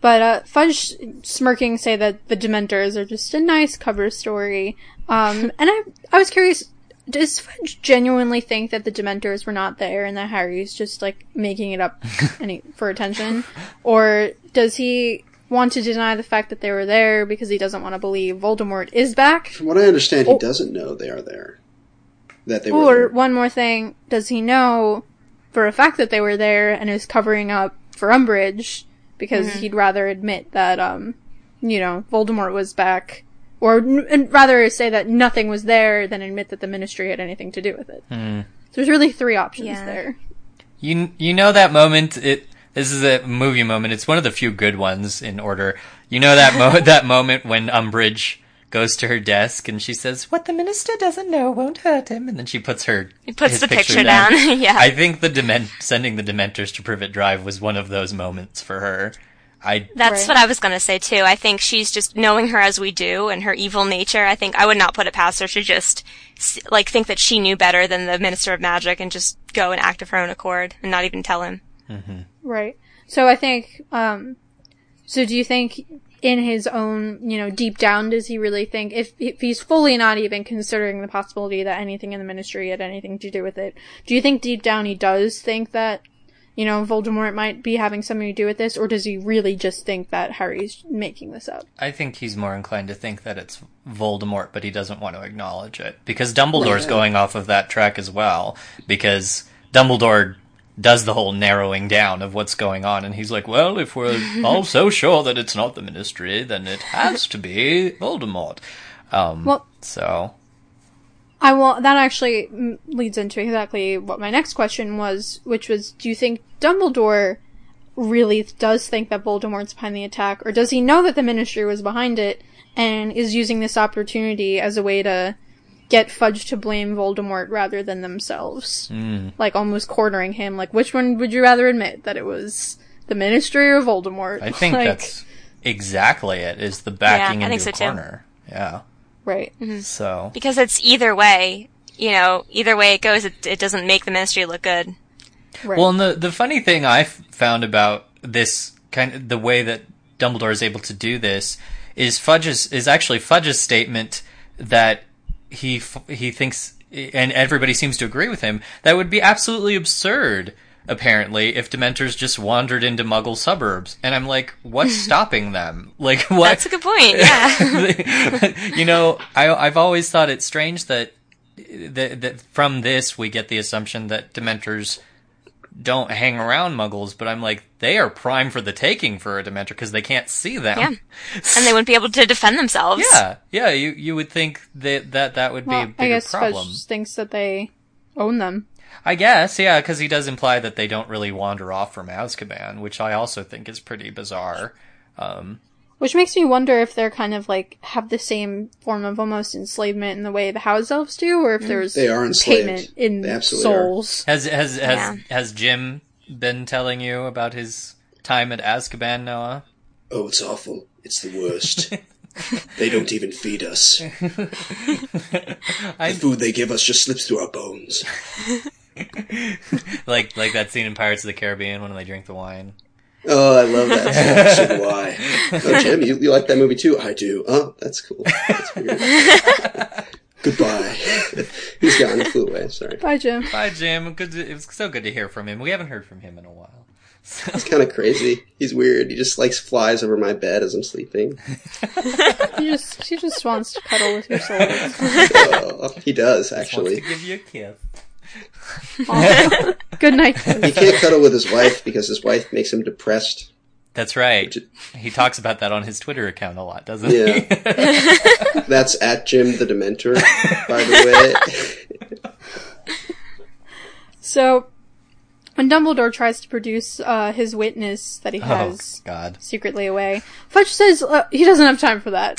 But uh, Fudge smirking say that the Dementors are just a nice cover story. Um, and I I was curious, does Fudge genuinely think that the Dementors were not there and that Harry's just like making it up any, for attention, or does he want to deny the fact that they were there because he doesn't want to believe Voldemort is back? From what I understand, he Oh. doesn't know they are there. That they were Or one more thing, does he know for a fact that they were there and is covering up for Umbridge because he'd rather admit that um you know Voldemort was back or n- rather say that nothing was there than admit that the ministry had anything to do with it. So there's really three options Yeah. there. You you know that moment. It this is a movie moment. It's one of the few good ones in order. You know that mo- that moment when Umbridge goes to her desk and she says, "What the minister doesn't know won't hurt him," and then she puts her He puts his the picture down. yeah. I think the dement sending the Dementors to Privet Drive was one of those moments for her. I That's Right. what I was gonna say too. I think she's just knowing her as we do and her evil nature. I think I would not put it past her to just like think that she knew better than the Minister of Magic and just go and act of her own accord and not even tell him. Right. So I think um so do you think in his own, you know, deep down does he really think if if he's fully not even considering the possibility that anything in the ministry had anything to do with it, do you think deep down he does think that you know, Voldemort might be having something to do with this, or does he really just think that Harry's making this up? I think he's more inclined to think that it's Voldemort, but he doesn't want to acknowledge it because Dumbledore's going off of that track as well. Because Dumbledore does the whole narrowing down of what's going on, and he's like, "Well, if we're all so sure that it's not the Ministry, then it has to be Voldemort." Um, Well- so I will. That actually mm, leads into exactly what my next question was, which was: Do you think Dumbledore really does think that Voldemort's behind the attack, or does he know that the Ministry was behind it and is using this opportunity as a way to get Fudge to blame Voldemort rather than themselves, hmm. like almost cornering him? Like, which one would you rather admit that it was the Ministry or Voldemort? I think Like, that's exactly it. Is the backing I into think a so too. corner? Yeah. right. Mm-hmm. So Because it's either way, you know, either way it goes, it, it doesn't make the Ministry look good. Right. Well, and the the funny thing I found about this kind of the way that Dumbledore is able to do this is Fudge's is actually Fudge's statement that he he thinks and everybody seems to agree with him that would be absolutely absurd apparently if dementors just wandered into muggle suburbs. And i'm like what's stopping them? Like what That's a good point, yeah. you know, I, I've always thought it strange that, that that from this we get the assumption that Dementors don't hang around Muggles, but I'm like they are prime for the taking for a Dementor because they can't see them. Yeah. and they wouldn't be able to defend themselves. yeah, yeah. You you would think that that that would be a well, bigger I guess problem. Fudge thinks that they own them. I guess, yeah, because he does imply that they don't really wander off from Azkaban, which I also think is pretty bizarre. Um, Which makes me wonder if they're kind of like have the same form of almost enslavement in the way the house elves do, or if mm. there's They are enslaved. payment in They absolutely are. souls. Has has has Yeah. has Jim been telling you about his time at Azkaban, Noah? Oh, it's awful. It's the worst. they don't even feed us. I- The food they give us just slips through our bones. Like like that scene in Pirates of the Caribbean when they drink the wine. Oh, I love that. so do I. Oh, Jim, you, you like that movie too? I do. Oh, that's cool. That's weird. Goodbye. He's gone. He flew away. Sorry. Bye, Jim. Bye, Jim. Good. To, it was so good to hear from him. We haven't heard from him in a while. So. He's kind of crazy. He's weird. He just likes flies over my bed as I'm sleeping. He just he just wants to cuddle with your soul. Oh, he does Just wants actually. to give you a kiss. Good night. He can't cuddle with his wife because his wife makes him depressed. That's right. He talks about that on his Twitter account a lot, doesn't Yeah. he? That's at Jim the Dementor, by the way. So, when Dumbledore tries to produce uh, his witness that he oh has God. secretly away, Fudge says uh, he doesn't have time for that.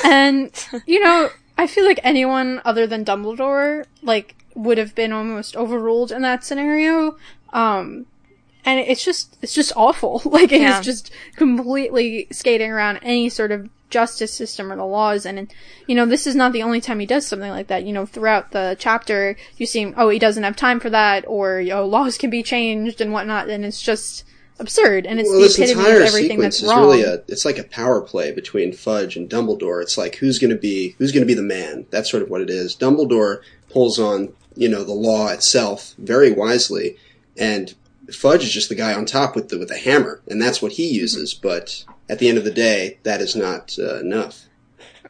and you know, I feel like anyone other than Dumbledore like would have been almost overruled in that scenario. Um, and it's just it's just awful. Like it is Yeah. just completely skating around any sort of justice system or the laws. And you know, this is not the only time he does something like that. You know, throughout the chapter, you see, him, oh, he doesn't have time for that, or you know, laws can be changed and whatnot. And it's just absurd, and it's well, the this epitome entire of everything sequence that's is wrong. really a it's like a power play between Fudge and Dumbledore. It's like who's going to be who's going to be the man. That's sort of what it is. Dumbledore pulls on you know the law itself very wisely, and Fudge is just the guy on top with the with the hammer, and that's what he uses. But at the end of the day, that is not uh, enough.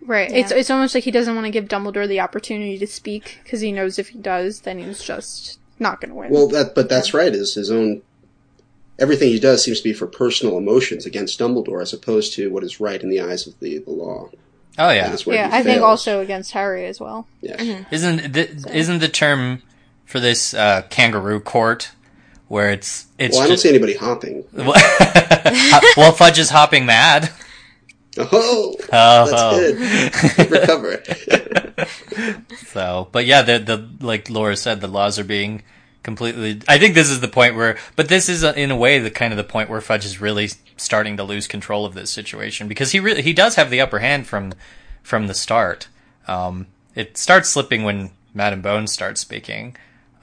Right. It's it's almost like he doesn't want to give Dumbledore the opportunity to speak because he knows if he does, then he's just not going to win. Well, that but that's right. Is his own everything he does seems to be for personal emotions against Dumbledore, as opposed to what is right in the eyes of the the law. Oh yeah. is where yeah, he I think also against Harry as well. Yeah. Isn't the, isn't the term for this uh, kangaroo court where it's it's Well, I don't just see anybody hopping. well Fudge is hopping mad. Oh, Oh. that's good. Recover. So, but yeah, the the like Laura said, the laws are being completely. I think this is the point where, but this is uh, in a way the kind of the point where Fudge is really starting to lose control of this situation because he really he does have the upper hand from from the start. Um, it starts slipping when Madame Bones starts speaking,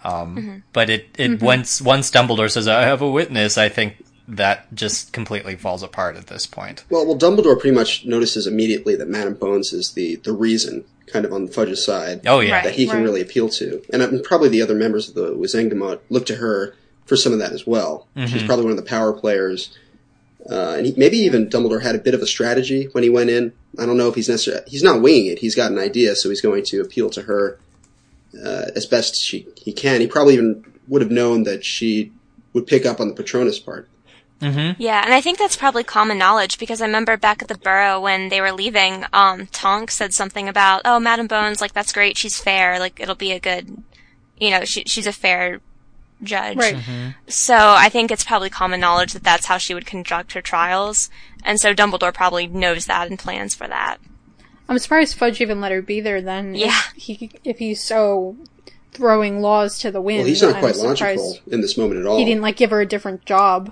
um, but it it once once Dumbledore says, "I have a witness," I think that just completely falls apart at this point. Well, well, Dumbledore pretty much notices immediately that Madame Bones is the, the reason, kind of on Fudge's side, Oh yeah, Right. that he can right. really appeal to. And I mean, probably the other members of the Wizengamot look to her for some of that as well. She's probably one of the power players. Uh, and he, maybe even Dumbledore had a bit of a strategy when he went in. I don't know if he's necessarily, he's not winging it. He's got an idea, so he's going to appeal to her uh, as best she, he can. He probably even would have known that she would pick up on the Patronus part. Yeah, and I think that's probably common knowledge because I remember back at the Burrow when they were leaving, um, Tonk said something about, "Oh, Madam Bones, like that's great. She's fair. Like it'll be a good, you know, she, she's a fair judge." Right. So I think it's probably common knowledge that that's how she would conduct her trials, and so Dumbledore probably knows that and plans for that. I'm surprised Fudge even let her be there then. Yeah. If he if he's so throwing laws to the wind. Well, he's not I'm quite surprised logical in this moment at all. He didn't like give her a different job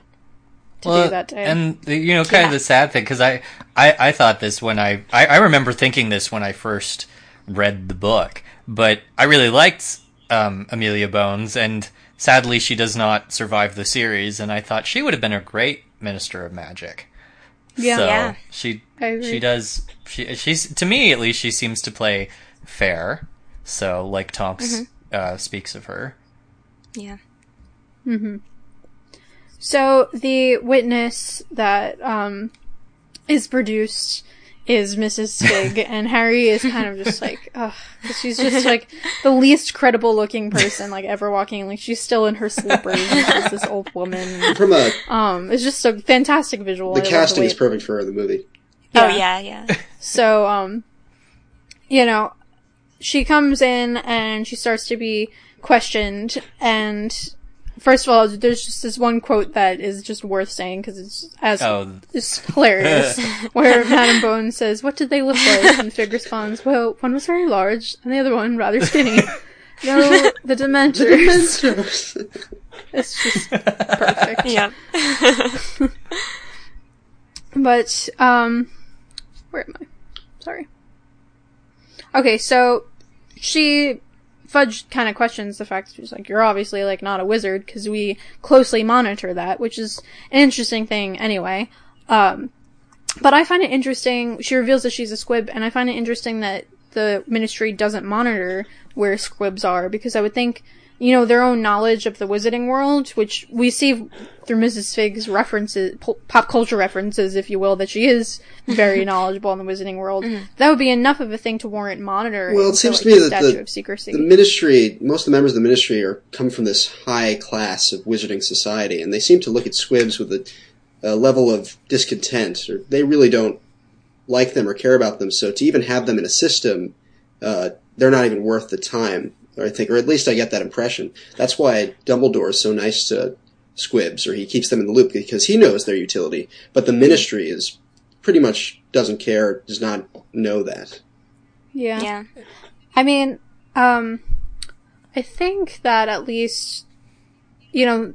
to Well, do that day. And the- you know, kind of the sad thing because I, I I thought this when I, I I remember thinking this when I first read the book, but I really liked um, Amelia Bones, and sadly she does not survive the series, and I thought she would have been a great Minister of Magic. Yeah. so Yeah. she she does she she's to me at least she seems to play fair. So like Tonks Mm-hmm. uh, speaks of her. Yeah. So the witness that um, is produced is Mrs. Figg, and Harry is kind of just like, ugh, 'cause she's just like the least credible looking person like ever walking. Like she's still in her slippers, and she's this old woman. From a, Um, it's just a fantastic visual. the I casting way is perfect for the movie. Oh Yeah. yeah, yeah. So, um, you know, she comes in and she starts to be questioned. And first of all, there's just this one quote that is just worth saying because it's as Oh, it's hilarious. where Madame Bones says, "What did they look like?" And Figg responds, "Well, one was very large, and the other one rather skinny." no, the Dementors. it's just perfect. Yeah. But um where am I? Sorry. Okay, so she Fudge kind of questions the fact that she's like, "You're obviously like not a wizard because we closely monitor that," which is an interesting thing anyway. Um, but I find it interesting. She reveals that she's a squib, and I find it interesting that the ministry doesn't monitor where squibs are because I would think, you know, their own knowledge of the wizarding world, which we see through Mrs. Figg's references, po- pop culture references, if you will, that she is very knowledgeable in the wizarding world. That would be enough of a thing to warrant monitoring. Well, it for, seems like, to me that the, of secrecy. the ministry, most of the members of the ministry are come from this high class of wizarding society, and they seem to look at squibs with a, a level of discontent, or they really don't like them or care about them. So to even have them in a system, uh, they're not even worth the time. Or I think, or at least I get that impression. That's why Dumbledore is so nice to squibs, or he keeps them in the loop because he knows their utility. But the ministry is pretty much doesn't care, does not know that. yeah. Yeah. I mean, um, I think that at least, you know,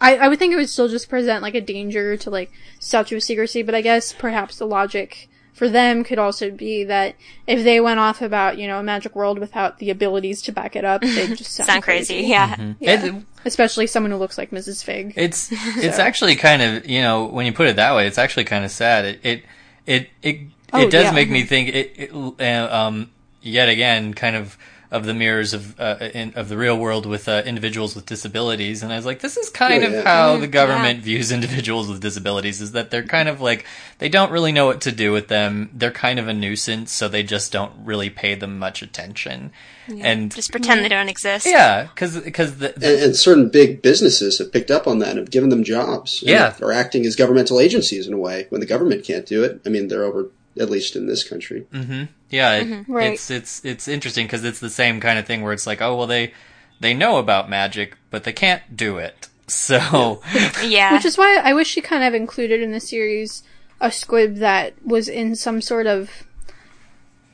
I, I would think it would still just present like a danger to like statute of secrecy, but I guess perhaps the logic for them could also be that if they went off about, you know, a magic world without the abilities to back it up, they'd just sound, Sound crazy, yeah. Yeah. It- Especially someone who looks like Mrs. Figg. It's it's actually kind of you know when you put it that way, it's actually kind of sad. It it it it, Oh, it does yeah. make me think. It, it uh, um yet again kind of of the mirrors of uh, in, of the real world with uh, individuals with disabilities, and I was like, this is kind Oh, of yeah. how the government views individuals with disabilities. Is that they're kind of like they don't really know what to do with them. They're kind of a nuisance, so they just don't really pay them much attention. And Just pretend they don't exist. yeah, because because the, and, and certain big businesses have picked up on that and have given them jobs. and Yeah. are acting as governmental agencies in a way when the government can't do it. I mean, they're over at least in this country. Mm-hmm. Yeah, it, mm-hmm. Right. it's it's it's interesting because it's the same kind of thing where it's like, oh well, they they know about magic, but they can't do it. So Yeah. Which is why I wish she kind of included in the series a squib that was in some sort of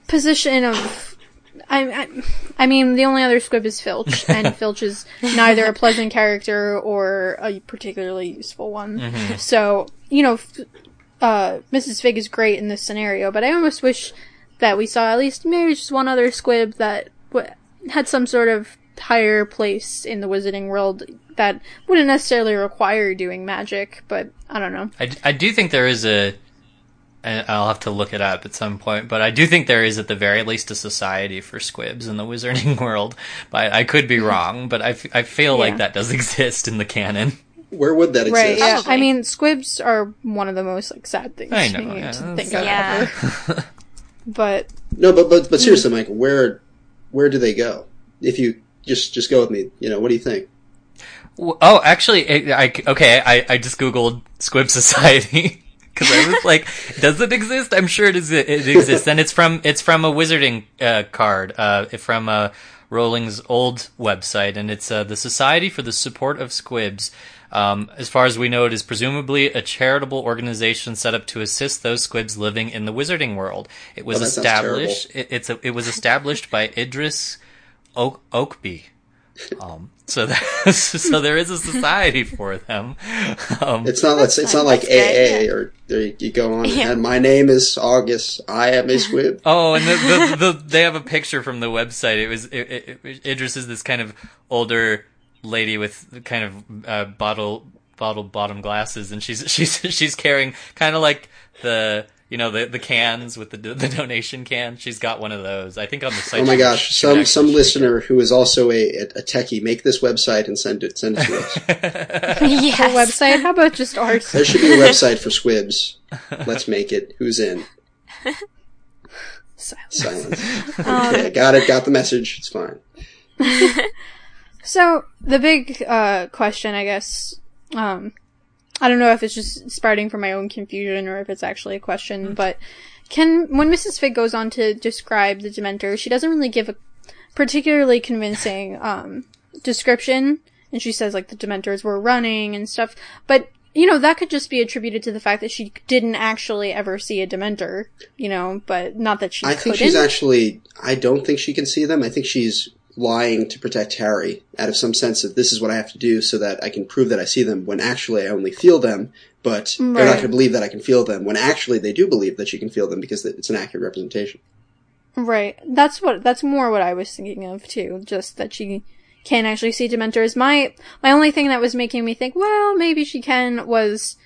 position of. I, I, I mean, the only other squib is Filch, and Filch is neither a pleasant character or a particularly useful one. Mm-hmm. So, you know, f- uh, Mrs. Figg is great in this scenario, but I almost wish that we saw at least maybe just one other squib that w- had some sort of higher place in the wizarding world that wouldn't necessarily require doing magic, but I don't know. I, I do think there is a, I'll have to look it up at some point, but I do think there is at the very least a society for squibs in the wizarding world. But I could be wrong, but I, f- I feel like that does exist in the canon. Where would that exist? Right, yeah. Probably. I mean, squibs are one of the most like sad things I to know, me yeah, to that's- think of Yeah. ever. but No, but but but seriously, Mike, where where do they go? If you just just go with me, you know, what do you think? W- Oh, actually, it, I, okay, I, I just googled Squib Society because I was like, does it exist? I'm sure it is. It exists, and it's from it's from a wizarding uh, card, uh, from uh, Rowling's old website, and it's uh, the Society for the Support of Squibs. Um, as far as we know, it is presumably a charitable organization set up to assist those squibs living in the wizarding world. It was Oh, established. It, it's a, it was established by Idris Oak, Oakby. Um, so that, so there is a society for them. Um, It's not it's, it's not like AA or there you, you go on Yeah. and my name is August. I am a squib. oh, and the, the, the, they have a picture from the website. It was it, it, it, Idris is this kind of older lady with kind of uh, bottle bottle bottom glasses, and she's she's she's carrying kind of like the you know the the cans with the the donation can. She's got one of those. I think on the site. Oh my gosh! she Some some listener who is also a, a techie, make this website and send it send it to us. yes. the website, how about just ours? There should be a website for squibs. Let's make it. Who's in? Silence. Okay, got it. Got the message. It's fine. So the big uh, question, I guess, um, I don't know if it's just sprouting from my own confusion or if it's actually a question, but can when Mrs. Figg goes on to describe the Dementor, she doesn't really give a particularly convincing um, description, and she says like the Dementors were running and stuff, but. You know, that could just be attributed to the fact that she didn't actually ever see a Dementor, you know, but not that she I couldn't. think she's actually. I don't think she can see them. I think she's lying to protect Harry out of some sense of this is what I have to do so that I can prove that I see them when actually I only feel them. But they're not going to believe that I can feel them when actually they do believe that she can feel them because it's an accurate representation. Right. That's what that's more what I was thinking of too. Just that she can actually see Dementors. My my only thing that was making me think, well, maybe she can was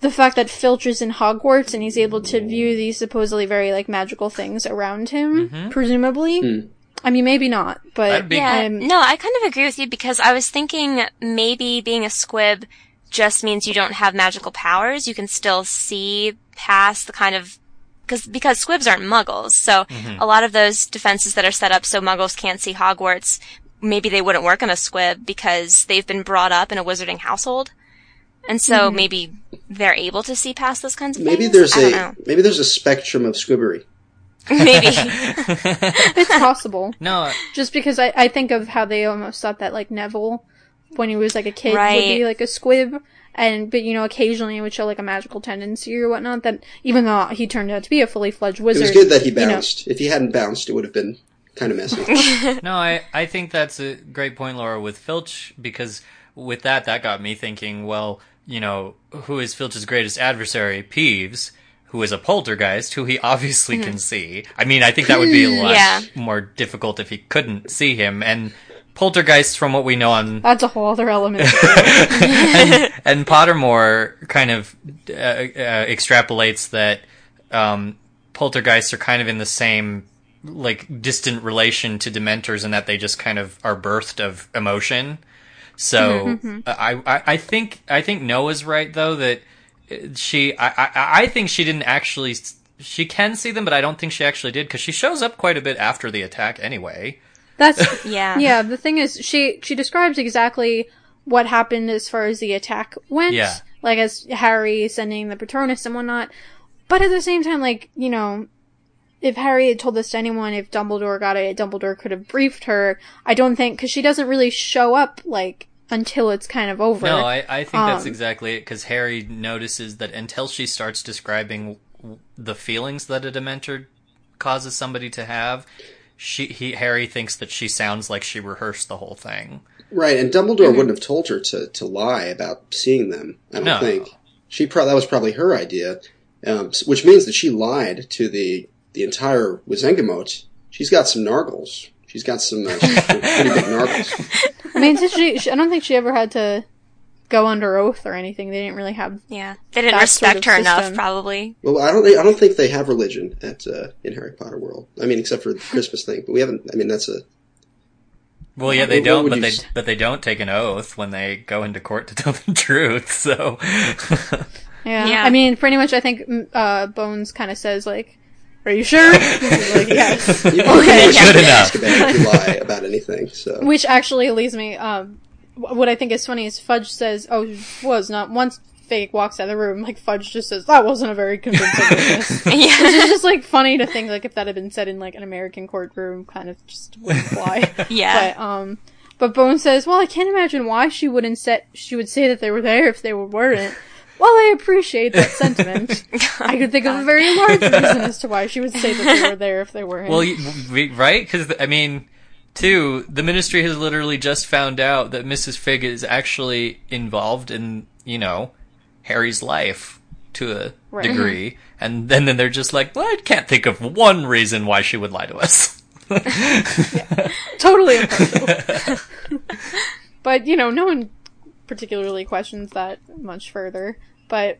the fact that Filch is in Hogwarts and he's able to view these supposedly very like magical things around him, mm-hmm. presumably. Hmm. I mean, maybe not, but That'd be- Yeah, I'm- no, I kind of agree with you because I was thinking maybe being a squib just means you don't have magical powers. You can still see past the kind of because because squibs aren't muggles, so mm-hmm. a lot of those defenses that are set up so muggles can't see Hogwarts, maybe they wouldn't work on a squib because they've been brought up in a wizarding household, and so mm-hmm. maybe they're able to see past those kinds of Maybe things. there's I a know. maybe there's a spectrum of squibbery. maybe it's possible. no, Just because I, I think of how they almost thought that like Neville, when he was like a kid, would be like a squib, and but you know occasionally it would show like a magical tendency or whatnot. That even though he turned out to be a fully fledged wizard. It wizard, was good that he you know- bounced. If he hadn't bounced, it would have been kind of messy. No, I, I think that's a great point, Laura, with Filch, because with that, that got me thinking, well, you know, who is Filch's greatest adversary? Peeves, who is a poltergeist, who he obviously can see. I mean, I think that would be a lot Yeah. more difficult if he couldn't see him. And poltergeists, from what we know on That's a whole other element. and, and Pottermore kind of uh, uh, extrapolates that um, poltergeists are kind of in the same like distant relation to dementors in that they just kind of are birthed of emotion. So I, I I think I think Noah's right though that she I, I I think she didn't actually she can see them but I don't think she actually did because she shows up quite a bit after the attack anyway. That's Yeah. yeah. The thing is, she she describes exactly what happened as far as the attack went. Yeah. Like as Harry sending the Patronus and whatnot. But at the same time, like you know, if Harry had told this to anyone, if Dumbledore got it, Dumbledore could have briefed her. I don't think because she doesn't really show up like until it's kind of over. No, I, I think that's Um, exactly it because Harry notices that until she starts describing w- the feelings that a Dementor causes somebody to have, she he Harry thinks that she sounds like she rehearsed the whole thing. Right, and Dumbledore wouldn't have told her to, to lie about seeing them. I don't No. think she pro- that was probably her idea, um, which means that she lied to the the entire Wizengamot. She's got some nargles. She's got some uh, pretty big nargles. I mean, since she, she, I don't think she ever had to go under oath or anything. They didn't really have. Yeah. They didn't That sort respect of her enough, probably. Well, I don't think I don't think they have religion at uh, in Harry Potter world. I mean, except for the Christmas thing. But we haven't. I mean, that's a Well, yeah, they What- what don't, would but they s- but they don't take an oath when they go into court to tell the truth. So Yeah. Yeah. I mean, pretty much, I think uh, Bones kind of says like, "Are you sure?" He's like, yes. you Okay. pretty much Good can enough. ask about if you lie about anything. So Which actually leads me. Um, what I think is funny is Fudge says, "Oh, it was not." Once Figg walks out of the room, like Fudge just says, "That wasn't a very convincing witness." yeah. It's just like funny to think like if that had been said in like an American courtroom, kind of just wouldn't fly. Yeah. But um, but Bones says, "Well, I can't imagine why she wouldn't set. She would say that they were there if they weren't." Well, I appreciate that sentiment. I could think of a very large reason as to why she would say that they were there if they weren't. well, you- we- right? Because I mean, two, the Ministry has literally just found out that Mrs. Figg is actually involved in you know Harry's life to a Right. degree, mm-hmm. and then then they're just like, well, I can't think of one reason why she would lie to us. totally impartial. but you know, no one particularly questions that much further. But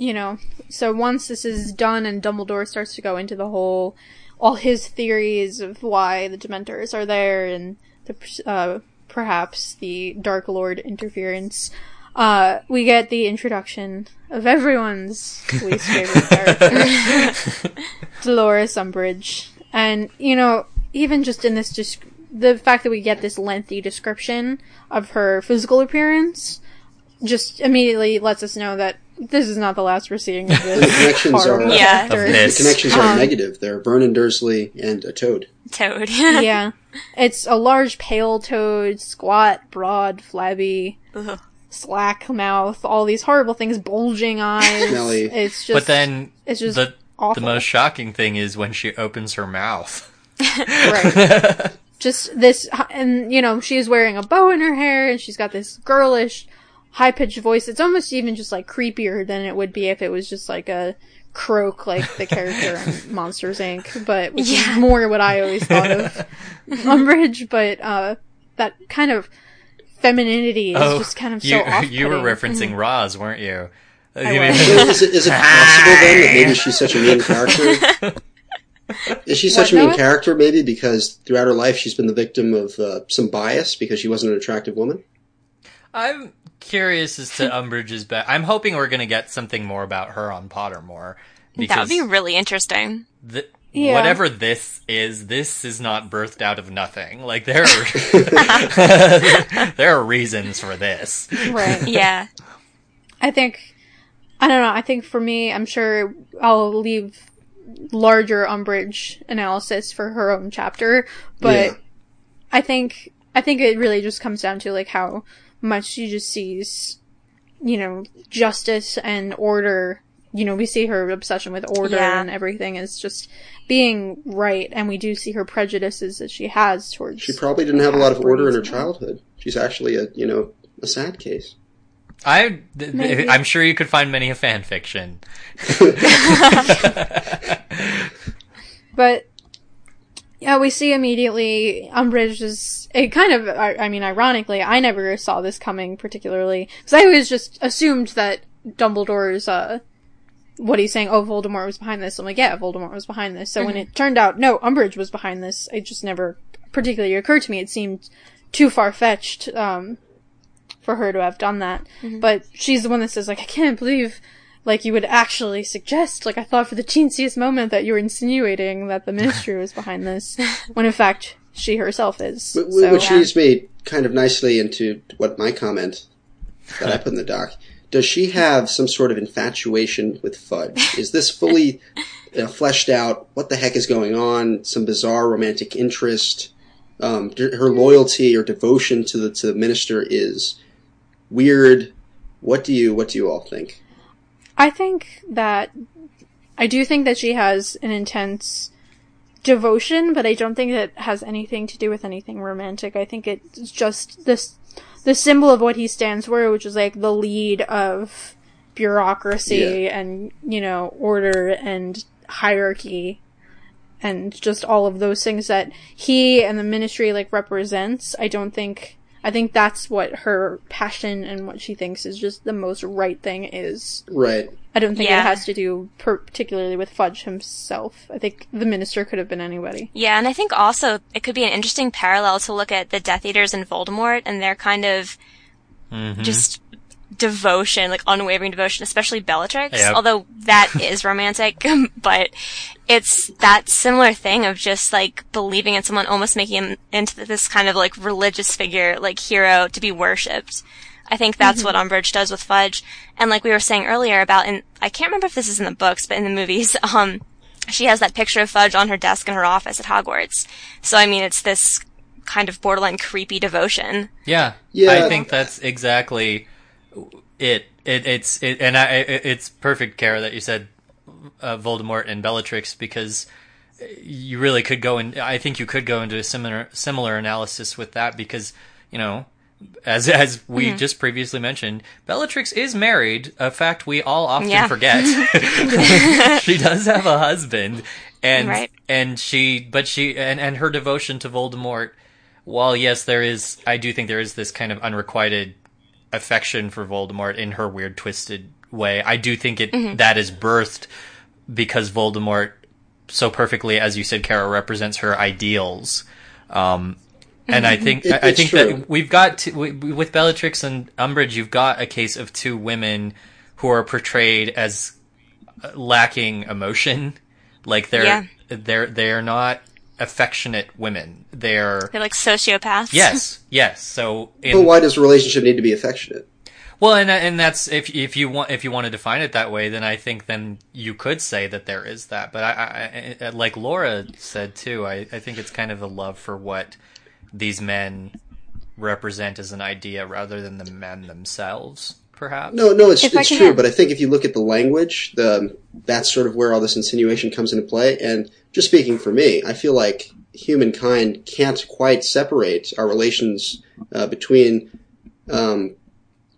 you know, so once this is done and Dumbledore starts to go into the whole, all his theories of why the Dementors are there and the uh, perhaps the Dark Lord interference. Uh, we get the introduction of everyone's least favorite character, Dolores Umbridge. And, you know, even just in this, just the fact that we get this lengthy description of her physical appearance just immediately lets us know that this is not the last we're seeing of the this connections are Yeah. character. Of the connections are Um, negative. They're Vernon Dursley and a Toad. Toad. yeah. It's a large pale toad, squat, broad, flabby, Ugh. slack mouth, all these horrible things, bulging eyes. Smelly. It's just but then it's just the awful. the most shocking thing is when she opens her mouth. right. just this, and you know, she's wearing a bow in her hair, and she's got this girlish, high pitched voice. It's almost even just like creepier than it would be if it was just like a croak, like the character in Monsters Inc. But which Yeah. is more what I always thought of Umbridge. But uh, that kind of femininity is just kind of so Oh, you off. you were referencing Roz, weren't you? was. is, it, is it possible then that maybe she's such a mean character? Is she such What, a mean Noah? character maybe because throughout her life she's been the victim of uh, some bias because she wasn't an attractive woman? I'm curious as to Umbridge's back. I'm hoping we're going to get something more about her on Pottermore. That would be really interesting. the, Yeah. whatever this is, this is not birthed out of nothing. Like there are there are reasons for this. Right. Yeah. I think I don't know. I think for me, I'm sure I'll leave larger Umbridge analysis for her own chapter, but Yeah. I think I think it really just comes down to like how much she just sees, you know, justice and order. You know, we see her obsession with order Yeah. and everything is just being right, and we do see her prejudices that she has towards. She probably didn't have a lot of order in her half-breeds and all. childhood. She's actually a you know a sad case. I, th- th- I'm sure you could find many a fan fiction. But yeah, we see immediately Umbridge is it kind of I, I mean ironically I never saw this coming particularly because I always just assumed that Dumbledore's uh what he's saying oh Voldemort was behind this. I'm like yeah Voldemort was behind this. So when it turned out no Umbridge was behind this it just never particularly occurred to me. It seemed too far fetched um for her to have done that. But she's the one that says like I can't believe like you would actually suggest like i thought for the teensiest moment that you were insinuating that the ministry was behind this when in fact she herself is Wh- wh- so, Which leads me kind of nicely into what my comment that I put in the doc. Does she have some sort of infatuation with Fudge? Is this fully uh, fleshed out? What the heck is going on? Some bizarre romantic interest? Um, her loyalty or devotion to the to the minister is weird. What do you What do you all think? I think that i do think that she has an intense devotion but i don't think that has anything to do with anything romantic. I think it's just this the symbol of what he stands for which is like the lead of bureaucracy and you know order and hierarchy and just all of those things that he and the ministry like represents. I don't think i think that's what her passion and what she thinks is just the most right thing is Right. i don't think Yeah. it has to do particularly with fudge himself i think the minister could have been anybody Yeah, and I think also it could be an interesting parallel to look at the Death Eaters and Voldemort and their kind of mm-hmm. just devotion, like unwavering devotion, especially Bellatrix. Yep. Although that is romantic, but it's that similar thing of just like believing in someone, almost making him into this kind of like religious figure, like hero to be worshipped. I think that's what Umbridge does with Fudge. And like we were saying earlier about, and I can't remember if this is in the books, but in the movies, um, she has that picture of Fudge on her desk in her office at Hogwarts. So I mean, it's this kind of borderline creepy devotion. Yeah, Yeah. I think that's exactly it. It it's it, and I it, it's perfect, Kara, that you said uh, Voldemort and Bellatrix because you really could go and I think you could go into a similar similar analysis with that because you know. As as we Mm-hmm. just previously mentioned, Bellatrix is married. A fact we all often Yeah. forget. she does have a husband, and Right. and she, but she, and and her devotion to Voldemort. While yes, there is, I do think there is this kind of unrequited affection for Voldemort in her weird, twisted way. I do think it that is birthed because Voldemort so perfectly, as you said, Kara represents her ideals. Um, and I think It- I, I think true. that we've got to, we, we- with Bellatrix and Umbridge, you've got a case of two women who are portrayed as uh, lacking emotion. Like they're Yeah. they're they're not affectionate women. They're They're like sociopaths. yes, yes. So in, But why does a relationship need to be affectionate? well, and and that's if if you want if you want to define it that way, then I think then you could say that there is that. But I, I, I like Laura said too, I I think it's kind of a love for what these men represent as an idea rather than the men themselves, perhaps. No, no, it's it's true. But I think if you look at the language, the that's sort of where all this insinuation comes into play. And just speaking for me, I feel like humankind can't quite separate our relations uh, between. Um,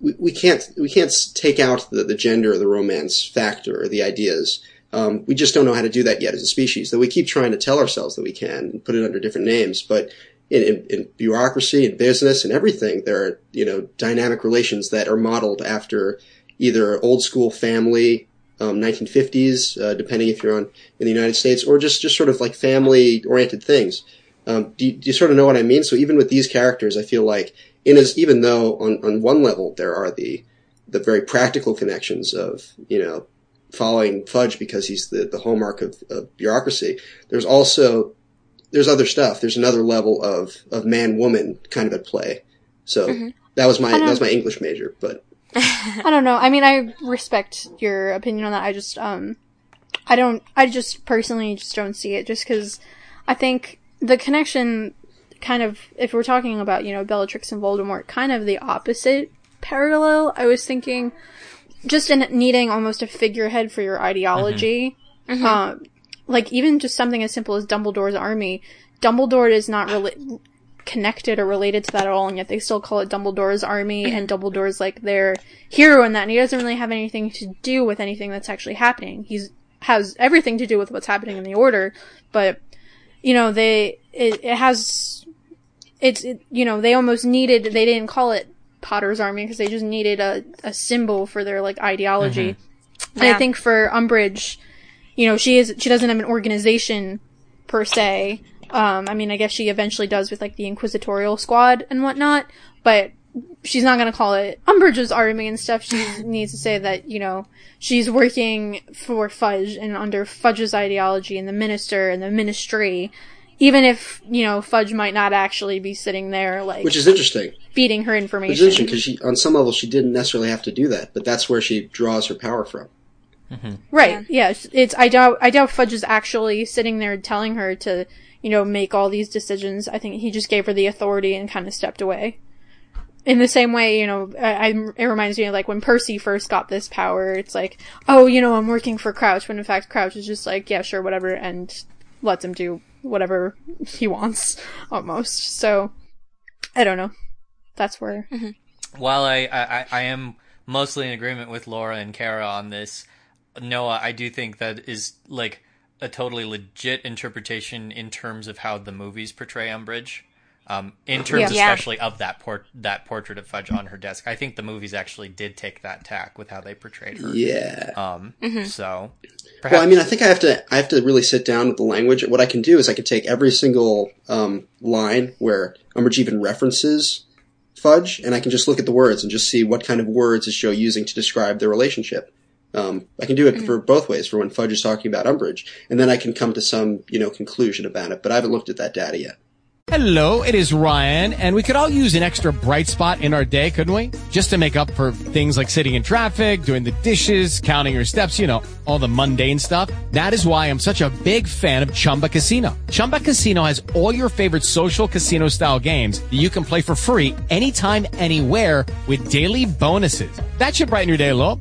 we, we can't we can't take out the, the gender or the romance factor or the ideas. Um, we just don't know how to do that yet as a species. Though we keep trying to tell ourselves that we can and put it under different names, but in, in, bureaucracy and business and everything, there are you know dynamic relations that are modeled after either old school family, um, 1950s, uh, depending if you're on in the United States, or just just sort of like family oriented things. Um, do, you, do you sort of know what I mean? So even with these characters, I feel like in as even though on on one level there are the the very practical connections of you know following Fudge because he's the the hallmark of, of bureaucracy. There's also there's other stuff. There's another level of of man woman kind of at play. So that was my that was my English major, but I don't know. I mean, I respect your opinion on that. I just, um, I don't, I just personally just don't see it just because I think the connection kind of, if we're talking about, you know, Bellatrix and Voldemort, kind of the opposite parallel. I was thinking just in needing almost a figurehead for your ideology. Uh, like even just something as simple as Dumbledore's army. Dumbledore is not really, connected or related to that at all, and yet they still call it Dumbledore's army, and Dumbledore's like their hero in that, and he doesn't really have anything to do with anything that's actually happening. He's has everything to do with what's happening in the Order, but you know they it, it has it's it, you know they almost needed they didn't call it Potter's army because they just needed a a symbol for their like ideology. Mm-hmm. And I Yeah. think for Umbridge, you know, she is she doesn't have an organization per se. Um, I mean, I guess she eventually does with like the Inquisitorial Squad and whatnot, but she's not gonna call it Umbridge's army and stuff. She needs to say that you know she's working for Fudge and under Fudge's ideology and the Minister and the Ministry. Even if you know Fudge might not actually be sitting there like Which is interesting. feeding her Which is information. interesting because she, on some level, she didn't necessarily have to do that, but that's where she draws her power from. Mm-hmm. Right. Yeah. it's- It's I doubt I doubt Fudge is actually sitting there telling her to, you know, make all these decisions. I think he just gave her the authority and kind of stepped away. In the same way, you know, I, I, it reminds me of like when Percy first got this power. It's like, oh, you know, I'm working for Crouch, when in fact Crouch is just like, yeah, sure, whatever, and lets him do whatever he wants, almost. So, I don't know. That's where. Mm-hmm. While I, I, I am mostly in agreement with Laura and Kara on this, Noah, I do think that is like a totally legit interpretation in terms of how the movies portray Umbridge. Um, in terms Yeah. Yeah. especially of that port that portrait of Fudge on her desk, I think the movies actually did take that tack with how they portrayed her. Yeah. Um, so perhaps, Well, I mean, I think I have to. I have to really sit down with the language. What I can do is I can take every single um, line where Umbridge even references Fudge, and I can just look at the words and just see what kind of words is Joe using to describe their relationship. Um, I can do it for both ways, for when Fudge is talking about Umbridge, and then I can come to some, you know, conclusion about it. But I haven't looked at that data yet. Hello, it is Ryan, and we could all use an extra bright spot in our day, couldn't we? Just to make up for things like sitting in traffic, doing the dishes, counting your steps, you know, all the mundane stuff. That is why I'm such a big fan of Chumba Casino. Chumba Casino has all your favorite social casino style games that you can play for free anytime, anywhere with daily bonuses. That should brighten your day a little.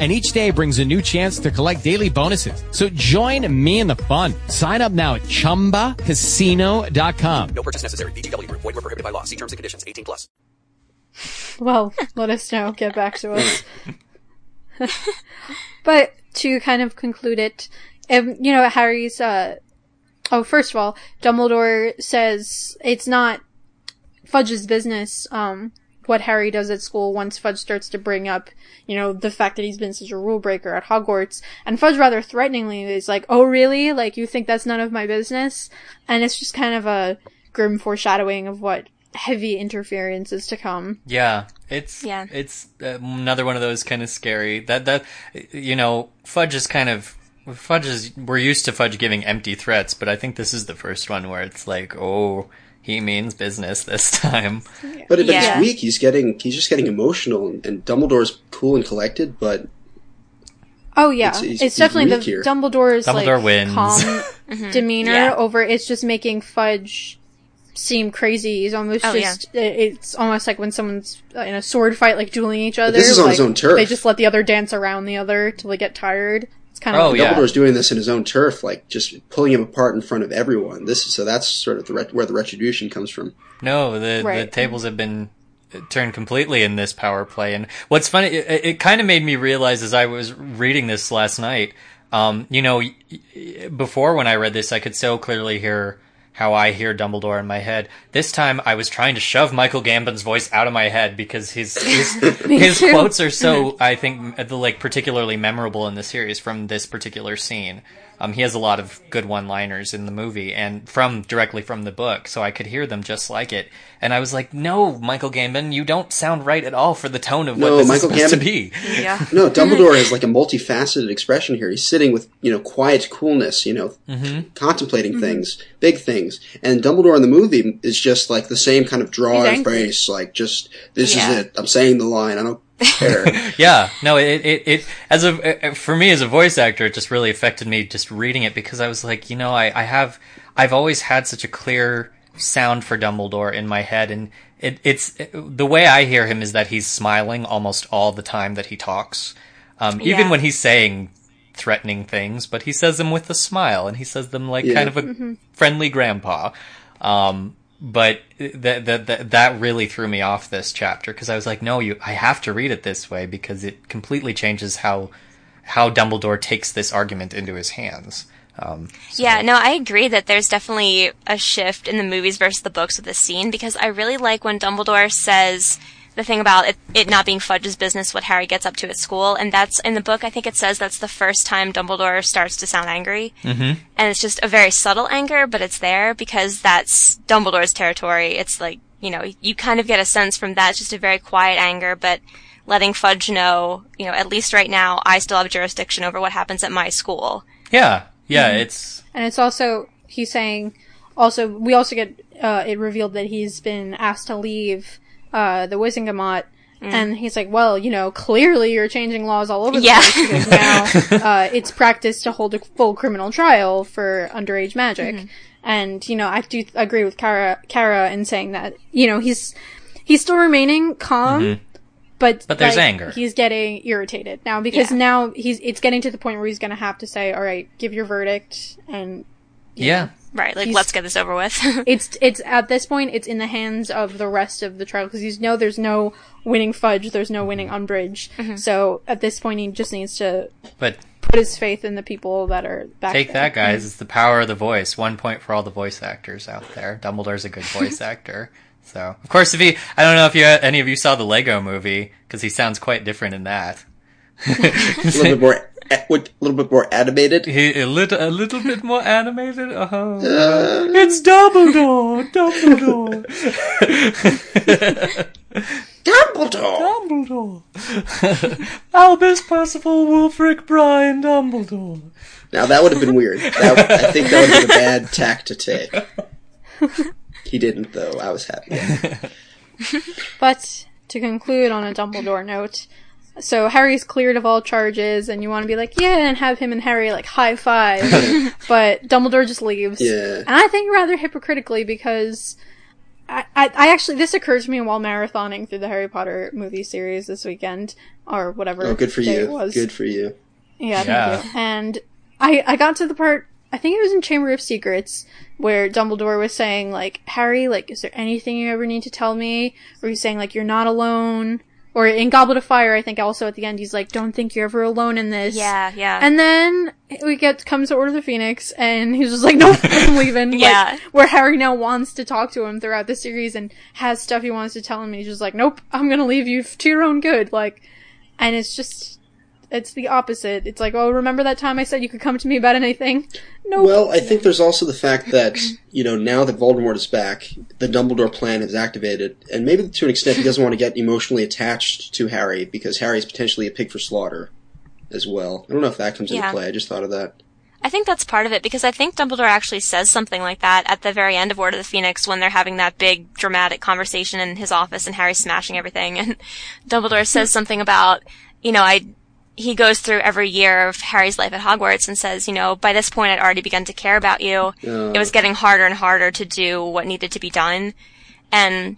And each day brings a new chance to collect daily bonuses. So join me in the fun. Sign up now at chumbacasino.com. No purchase necessary. VGW Group. Void were prohibited by law. See terms and conditions. 18 plus. Well, let us know. Get back to us. but to kind of conclude it, um, you know, Harry's, uh, oh, first of all, Dumbledore says it's not Fudge's business, um, what Harry does at school once Fudge starts to bring up, you know, the fact that he's been such a rule breaker at Hogwarts. And Fudge rather threateningly is like, oh really? Like, you think that's none of my business? And it's just kind of a grim foreshadowing of what heavy interference is to come. Yeah, it's Yeah. it's uh, another one of those kind of scary. That that you know, Fudge is kind of Fudge is we're used to Fudge giving empty threats, but I think this is the first one where it's like, oh, he means business this time. But, but Yeah. it's weak. He's getting. He's just getting emotional, and, and Dumbledore's cool and collected, but Oh yeah, It's- it's, he's- he's definitely the here. Dumbledore's Dumbledore like wins. calm demeanor Yeah. over. It's just making Fudge seem crazy. He's almost Oh, just. it- It's almost like when someone's uh, in a sword fight, like dueling each other. this is on like, his own turf. They just let the other dance around the other till they get tired. It's kind of. Oh, like, yeah. Dumbledore's doing this in his own turf, like just pulling him apart in front of everyone. This so that's sort of the ret- where the retribution comes from. No, the the tables have been turned completely in this power play. And what's funny, it, it kind of made me realize as I was reading this last night. Um, you know, y- y- before when I read this, I could so clearly hear how I hear Dumbledore in my head. This time, I was trying to shove Michael Gambon's voice out of my head because his his, his too. quotes are so, I think, uh, like particularly memorable in the series from this particular scene. Um, he has a lot of good one-liners in the movie and from directly from the book, so I could hear them just like it. And I was like, "No, Michael Gambon, you don't sound right at all for the tone of what this Michael is supposed Gambon- to be." Yeah. No, Dumbledore has like a multifaceted expression here. He's sitting with, you know, quiet coolness, you know, contemplating things, big things. And Dumbledore in the movie is just like the same kind of drawn He's angry. face, like just, this Yeah. is it. I'm saying the line. I don't care. Yeah, no, it, it, it, as a, uh, for me as a voice actor, it just really affected me just reading it because I was like, you know, I, I have, I've always had such a clear sound for Dumbledore in my head and it, it's, the way I hear him is that he's smiling almost all the time that he talks. Um, even Yeah. when he's saying threatening things, but he says them with a smile and he says them like Yeah. kind of a friendly grandpa. Um, but that that that that really threw me off this chapter because I was like, no, you, I have to read it this way because it completely changes how how Dumbledore takes this argument into his hands. Um, so- Yeah, no, I agree that there's definitely a shift in the movies versus the books with this scene because I really like when Dumbledore says the thing about it, it not being Fudge's business what Harry gets up to at school, and that's in the book. I think it says that's the first time Dumbledore starts to sound angry, mm-hmm. and it's just a very subtle anger, but it's there because that's Dumbledore's territory. It's like you know you kind of get a sense from that. It's just a very quiet anger, but letting Fudge know, you know, at least right now, I still have jurisdiction over what happens at my school. yeah, yeah, it's And it's also he's saying also we also get uh, it revealed that he's been asked to leave uh, the Wizengamot. And he's like, well, you know, clearly you're changing laws all over the Yeah. place because now uh, it's practice to hold a full criminal trial for underage magic. And you know, I do agree with Kara, Kara in saying that you know he's he's still remaining calm, but But there's like, anger. He's getting irritated now because Yeah. now he's it's getting to the point where he's going to have to say, all right, give your verdict and yeah, Right, like He's- let's get this over with. it's it's at this point it's in the hands of the rest of the trial because you know there's no winning fudge there's no winning mm-hmm. umbridge mm-hmm. so at this point he just needs to but put his faith in the people that are back take there. that, guys. Mm-hmm. It's the power of the voice. One point for all the voice actors out there. Dumbledore's a good voice actor. So, of course, if he, I don't know if you any of you saw the Lego movie because he sounds quite different in that. a little bit more, a little bit more animated. He a little a little bit more animated. Uh-huh. it's Dumbledore, Dumbledore, Dumbledore! Dumbledore. Albus Percival Wulfric Brian Dumbledore. Now that would have been weird. That, I think that would have been a bad tack to take. He didn't, though. I was happy. but to conclude on a dumbledore note so harry's cleared of all charges and you want to be like yeah and have him and harry like high five but dumbledore just leaves Yeah. and i think rather hypocritically because I, I, I actually this occurred to me while marathoning through the harry potter movie series this weekend or whatever Oh, good for day you. it was Good for you. Yeah, Yeah. thank you. And I I got to the part I think it was in Chamber of Secrets where Dumbledore was saying like, Harry, like, is there anything you ever need to tell me? Or he's saying like, you're not alone. Or in Goblet of Fire, I think also at the end he's like, don't think you're ever alone in this. yeah, yeah. And then we get comes to Order of the Phoenix, and he's just like, "Nope, I'm leaving." Yeah. Like, where Harry now wants to talk to him throughout the series and has stuff he wants to tell him, and he's just like, "Nope, I'm gonna leave you to your own good." Like, and it's just, it's the opposite. It's like, "Oh, remember that time I said you could come to me about anything?" Nope. Well, I think there's also the fact that, you know, now that Voldemort is back, the Dumbledore plan is activated, and maybe to an extent he doesn't want to get emotionally attached to Harry because Harry is potentially a pig for slaughter as well. I don't know if that comes Yeah. into play. I just thought of that. I think that's part of it because I think Dumbledore actually says something like that at the very end of Order of the Phoenix when they're having that big dramatic conversation in his office and Harry's smashing everything and Dumbledore says something about, you know, I he goes through every year of Harry's life at Hogwarts and says, you know, by this point I'd already begun to care about you. It was getting harder and harder to do what needed to be done. And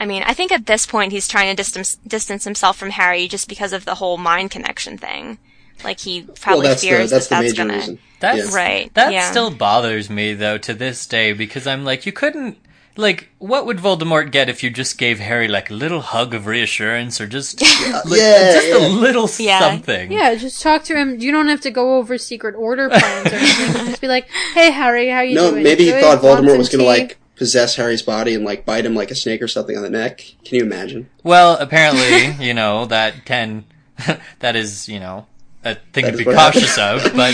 I mean, I think at this point he's trying to distance distance himself from Harry just because of the whole mind connection thing. Like he probably well, that's the fears that's that the that's major gonna reason. That's Yeah. Right, That yeah. still bothers me though to this day because I'm like, you couldn't. Like, what would Voldemort get if you just gave Harry like a little hug of reassurance or just, uh, like, yeah, just yeah. a little Yeah. something? yeah, just talk to him. You don't have to go over secret order plans or anything. just be like, "Hey, Harry, how you No, doing? maybe he Good? thought Voldemort was going to like possess Harry's body and like bite him like a snake or something on the neck. Can you imagine? Well, apparently, you know that can, that is, you know, a thing That to be what cautious of. But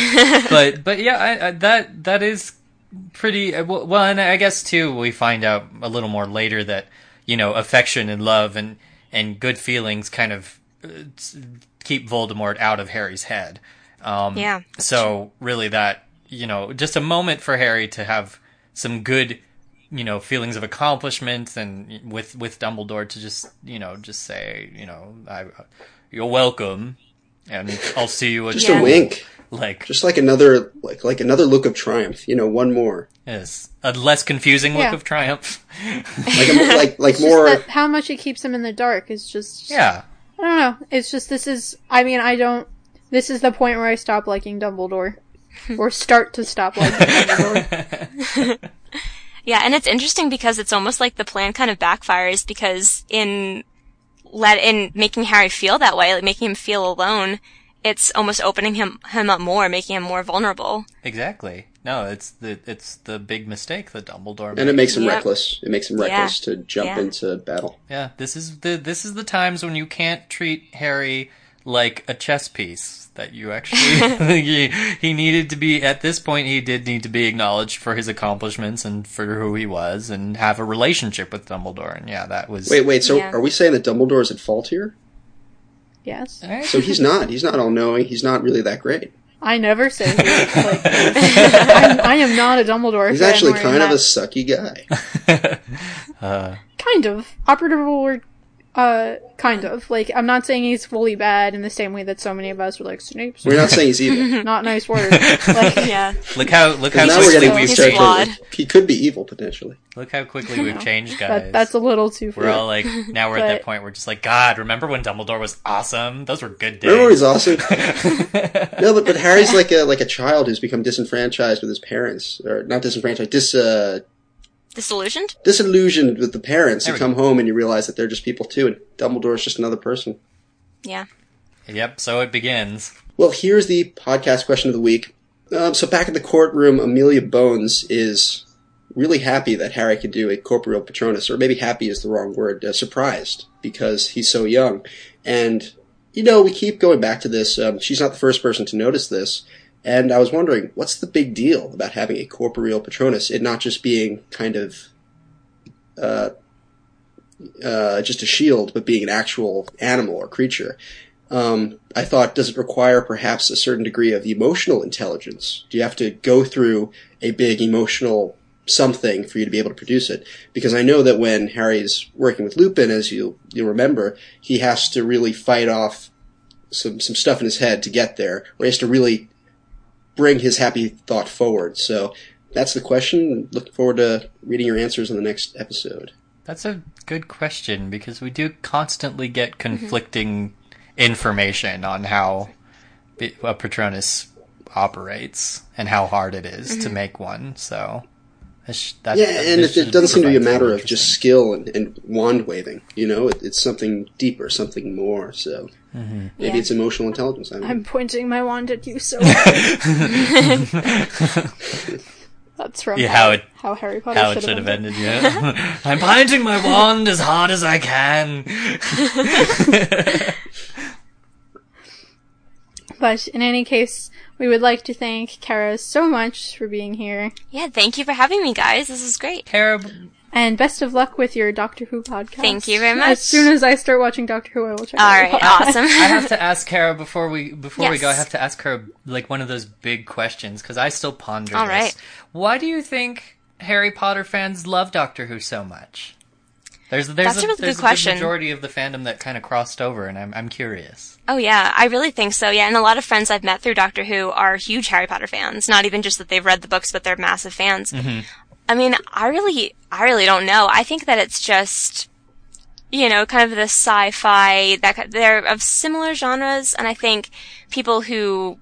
but but yeah, I, I, that that is pretty uh, well. well, And I guess too, we find out a little more later that you know affection and love and and good feelings kind of uh, keep Voldemort out of Harry's head. Um, Yeah, So really, that you know, just a moment for Harry to have some good, you know, feelings of accomplishment, and with with Dumbledore to just you know just say you know I, you're welcome, and I'll see you at Just a wink. Like Just like another like like another look of triumph. You know, one more. yes, a less confusing look Yeah. of triumph. Like a, like like more. that how much it keeps him in the dark is just yeah, I don't know. It's just this is. I mean, I don't. This is the point where I stop liking Dumbledore, or start to stop liking Dumbledore. Yeah, and it's interesting because it's almost like the plan kind of backfires because in let in making Harry feel that way, like making him feel alone, it's almost opening him him up more, making him more vulnerable. exactly. No, it's the it's the big mistake that Dumbledore made. and it makes him Yep. reckless. It makes him Yeah. reckless to jump Yeah. into battle. Yeah, this is the this is the times when you can't treat Harry like a chess piece. That you actually he, he needed to be at this point. He did need to be acknowledged for his accomplishments and for who he was, and have a relationship with Dumbledore. And yeah, that was Wait, wait. So Yeah. are we saying that Dumbledore is at fault here? Yes, So he's not. He's not all knowing. He's not really that great. I never say he looks like. I'm, I am not a Dumbledore. He's fan actually kind of a sucky guy. Uh, kind of operative word. Uh, kind of like I'm not saying he's fully bad in the same way that so many of us were like Snape's We're not saying he's evil. not nice word. Like, Yeah. look how look how now we're quickly getting we've He's territory. changed. flawed. He could be evil potentially. Look how quickly we've changed, guys. that, that's a little too. Far. We're all like now we're at that point. We're just like God. Remember when Dumbledore was awesome? Those were good days. Remember, he's awesome. no, but but Harry's like a like a child who's become disenfranchised with his parents, or not disenfranchised, dis uh, Disillusioned? disillusioned with the parents. There You we come home and you realize that they're just people too, and Dumbledore's just another person. Yeah. Yep. So it begins. Well, here's the podcast question of the week. Um, so back in the courtroom, Amelia Bones is really happy that Harry could do a corporeal Patronus, or maybe happy is the wrong word, uh, surprised because he's so young. And, you know, we keep going back to this. Um, she's not the first person to notice this. And I was wondering, what's the big deal about having a corporeal Patronus? It not just being kind of, uh, uh, just a shield, but being an actual animal or creature. Um, I thought, does it require perhaps a certain degree of emotional intelligence? Do you have to go through a big emotional something for you to be able to produce it? Because I know that when Harry's working with Lupin, as you you'll remember, he has to really fight off some some stuff in his head to get there, or he has to really bring his happy thought forward. So that's the question. Looking forward to reading your answers in the next episode. That's a good question because we do constantly get mm-hmm. conflicting information on how a Patronus operates and how hard it is to mm-hmm. make one. So, that's, that, Yeah, that- and this it, it doesn't seem to be a matter of just skill and, and wand waving. You know, it, it's something deeper, something more. So Mm-hmm. maybe Yeah. it's emotional intelligence. I don't know. I'm pointing my wand at you so. That's from Yeah, how, how it- how Harry Potter how it should should have ended. ended. Yeah, I'm pointing my wand as hard as I can. But in any case, we would like to thank Kara so much for being here, Yeah, thank you for having me, guys. This is great. Terrible. And best of luck with your Doctor Who podcast. Thank you very much. As soon as I start watching Doctor Who, I will check. All out right, podcast. awesome. I have to ask Kara before we before we go. I have to ask her like one of those big questions because I still ponder All this. right. Why do you think Harry Potter fans love Doctor Who so much? There's there's That's a really there's good question. majority of the fandom that kind of crossed over, and I'm I'm curious. Oh yeah, I really think so. Yeah, and a lot of friends I've met through Doctor Who are huge Harry Potter fans. Not even just that they've read the books, but they're massive fans. Mm-hmm. I mean, I really, I really don't know. I think that it's just, you know, kind of the sci-fi that they're of similar genres, and I think people who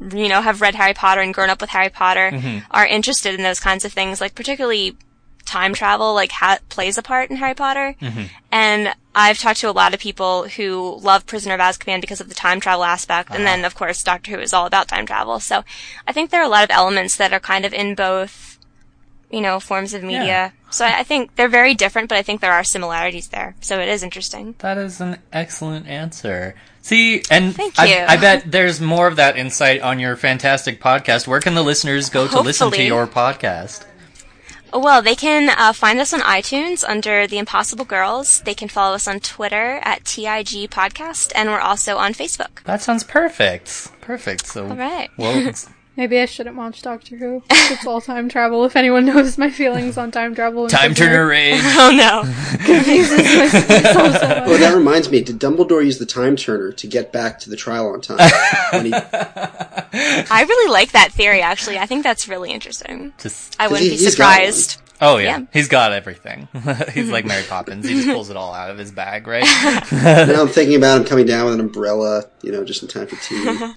you know, have read Harry Potter and grown up with Harry Potter mm-hmm. are interested in those kinds of things, like particularly time travel, like ha- plays a part in Harry Potter. Mm-hmm. And I've talked to a lot of people who love Prisoner of Azkaban because of the time travel aspect. And uh-huh. then, of course, Doctor Who is all about time travel. So I think there are a lot of elements that are kind of in both you know, forms of media. So I I think they're very different, but I think there are similarities there. So it is interesting. That is an excellent answer. See, and Thank I, you. I bet there's more of that insight on your fantastic podcast. Where can the listeners go to listen to your podcast? Well, they can uh, find us on iTunes under The Impossible Girls. They can follow us on Twitter at TIG Podcast, and we're also on Facebook. That sounds perfect. Perfect. So, All right. well, Maybe I shouldn't watch Doctor Who. It's all time travel. If anyone knows my feelings on time travel, and time prisoner, turner rage. Oh no. confuses myself so much. Oh, that reminds me. Did Dumbledore use the time turner to get back to the trial on time? he, I really like that theory, actually. I think that's really interesting. Just, I wouldn't he- be surprised. oh yeah. Yeah. he's got everything. he's like Mary Poppins. He just pulls it all out of his bag, right? now I'm thinking about him coming down with an umbrella, you know, just in time for tea.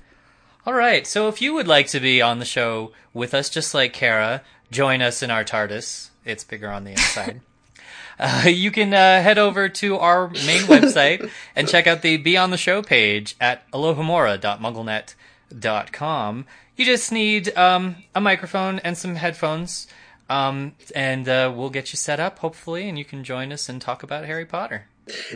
All right. So if you would like to be on the show with us, just like Kara, join us in our TARDIS. It's bigger on the inside. Uh, you can uh, head over to our main website and check out the Be on the Show page at alohomora.mugglenet.com. You just need um, a microphone and some headphones, um, and uh, we'll get you set up, hopefully, and you can join us and talk about Harry Potter.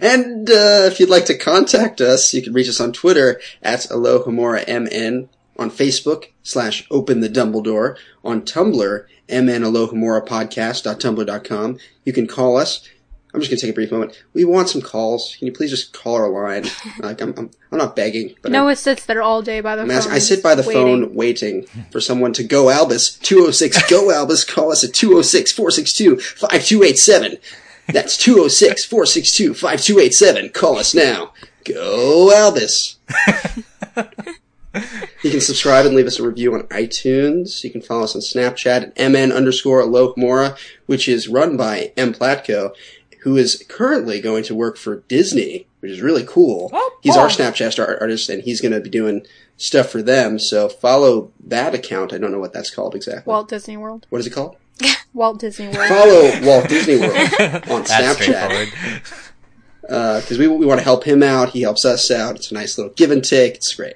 And uh, if you'd like to contact us, you can reach us on Twitter at AlohomoraMN, on Facebook slash Open the Dumbledore, on Tumblr, mnalohomorapodcast.tumblr.com. You can call us. I'm just going to take a brief moment. We want some calls. Can you please just call our line? Like I'm, I'm, I'm not begging, but I'm, Noah sits there all day by the I'm phone. asking- I sit by the waiting. phone waiting for someone to go Albus. 206 go Albus. Call us at 206 462 5287. That's 206 462 5287. Call us now. Go Albus. you can subscribe and leave us a review on iTunes. You can follow us on Snapchat at mn underscore Alohomora, which is run by M. Platko, who is currently going to work for Disney, which is really cool. Oh, he's our Snapchat star- artist, and he's going to be doing stuff for them. So follow that account. I don't know what that's called exactly. Walt Disney World. what is it called? Walt Disney World. Follow Walt Disney World on That's Snapchat uh, straightforward. because we we want to help him out. He helps us out. It's a nice little give and take. It's great.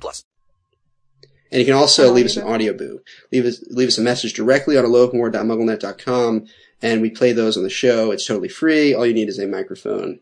plus. And you can also oh, leave us an audio boo. Leave us leave us a message directly on alohomora.mugglenet.com, and we play those on the show. It's totally free. All you need is a microphone.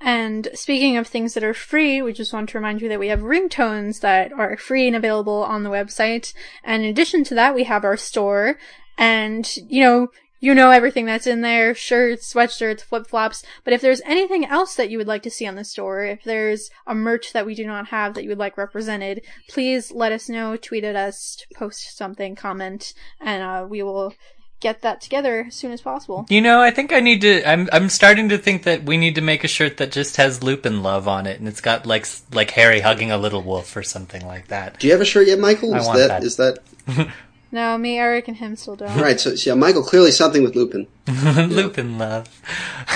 And speaking of things that are free, we just want to remind you that we have ringtones that are free and available on the website. And in addition to that, we have our store. And, you know, you know everything that's in there shirts, sweatshirts, flip flops. But if there's anything else that you would like to see on the store, if there's a merch that we do not have that you would like represented, please let us know, tweet at us, post something, comment, and uh, we will get that together as soon as possible. You know, I think I need to. I'm I'm starting to think that we need to make a shirt that just has Lupin love on it, and it's got like like Harry hugging a little wolf or something like that. Do you have a shirt yet, Michael? I Is want that, that. is that No, me, Eric, and him still don't. right? So, so yeah, Michael clearly something with Lupin. Lupin love.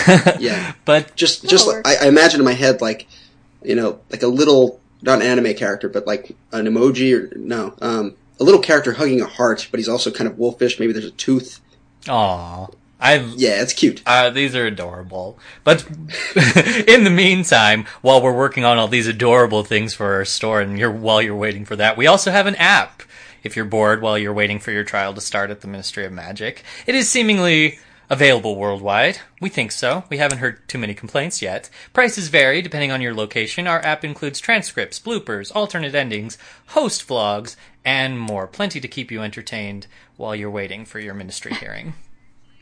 Yeah, But just just like, I, I imagine in my head like you know like a little not an anime character, but like an emoji or no, um, a little character hugging a heart, but he's also kind of wolfish. Maybe there's a tooth. aw, I've, Yeah, it's cute. Uh, these are adorable. But in the meantime, while we're working on all these adorable things for our store, and you're while you're waiting for that, we also have an app. If you're bored while you're waiting for your trial to start at the Ministry of Magic, it is seemingly available worldwide. We think so. We haven't heard too many complaints yet. Prices vary depending on your location. Our app includes transcripts, bloopers, alternate endings, host vlogs, and more. Plenty to keep you entertained while you're waiting for your ministry hearing.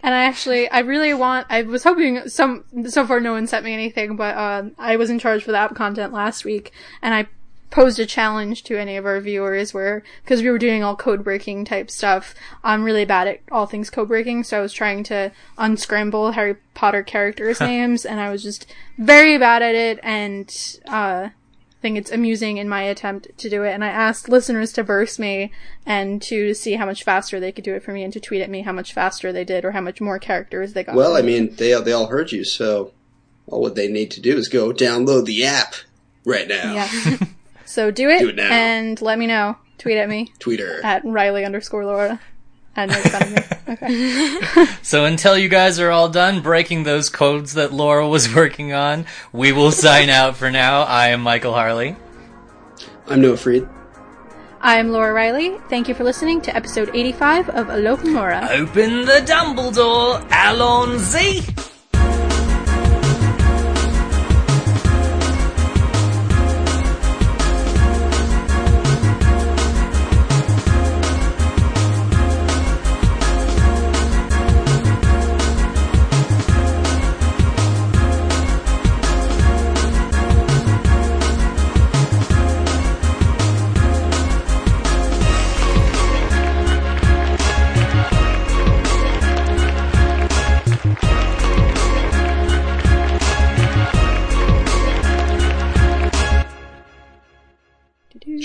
And I actually, I really want, I was hoping some, so far no one sent me anything, but, um, I was in charge for the app content last week, and I posed a challenge to any of our viewers where, because we were doing all code breaking type stuff, I'm really bad at all things code breaking, so I was trying to unscramble Harry Potter characters' names, and I was just very bad at it, and, uh, think it's amusing in my attempt to do it. And I asked listeners to verse me and to see how much faster they could do it for me and to tweet at me how much faster they did or how much more characters they got. Well, I mean, they they all heard you, so all what they need to do is go download the app right now. Yeah. so do it, Do it now. and let me know. Tweet at me Twitter. at Riley underscore Laura. And make fun of me. Okay. So until you guys are all done breaking those codes that Laura was working on, we will sign out for now. I am Michael Harley. I'm Noah Freed. I'm Laura Riley. Thank you for listening to episode 85 of Alohomora. Open the Dumbledore, Allons-y!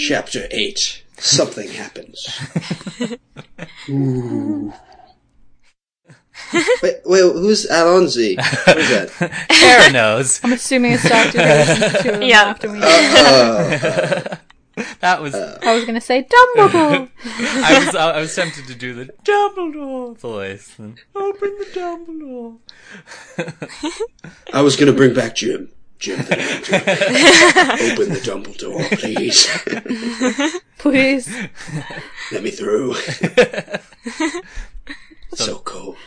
Chapter 8. Something happens. Ooh. Wait, wait, who's Allons-y? Who's that? Kara knows. I'm assuming it's Doctor Who. Two Yeah. after we- Uh, That was. I was gonna say Dumbledore. I was. I was tempted to do the Dumbledore voice. and Open the Dumbledore. I was gonna bring back Jim. Jim the open the Dumbledore, door, please. Please. Let me through. so cold.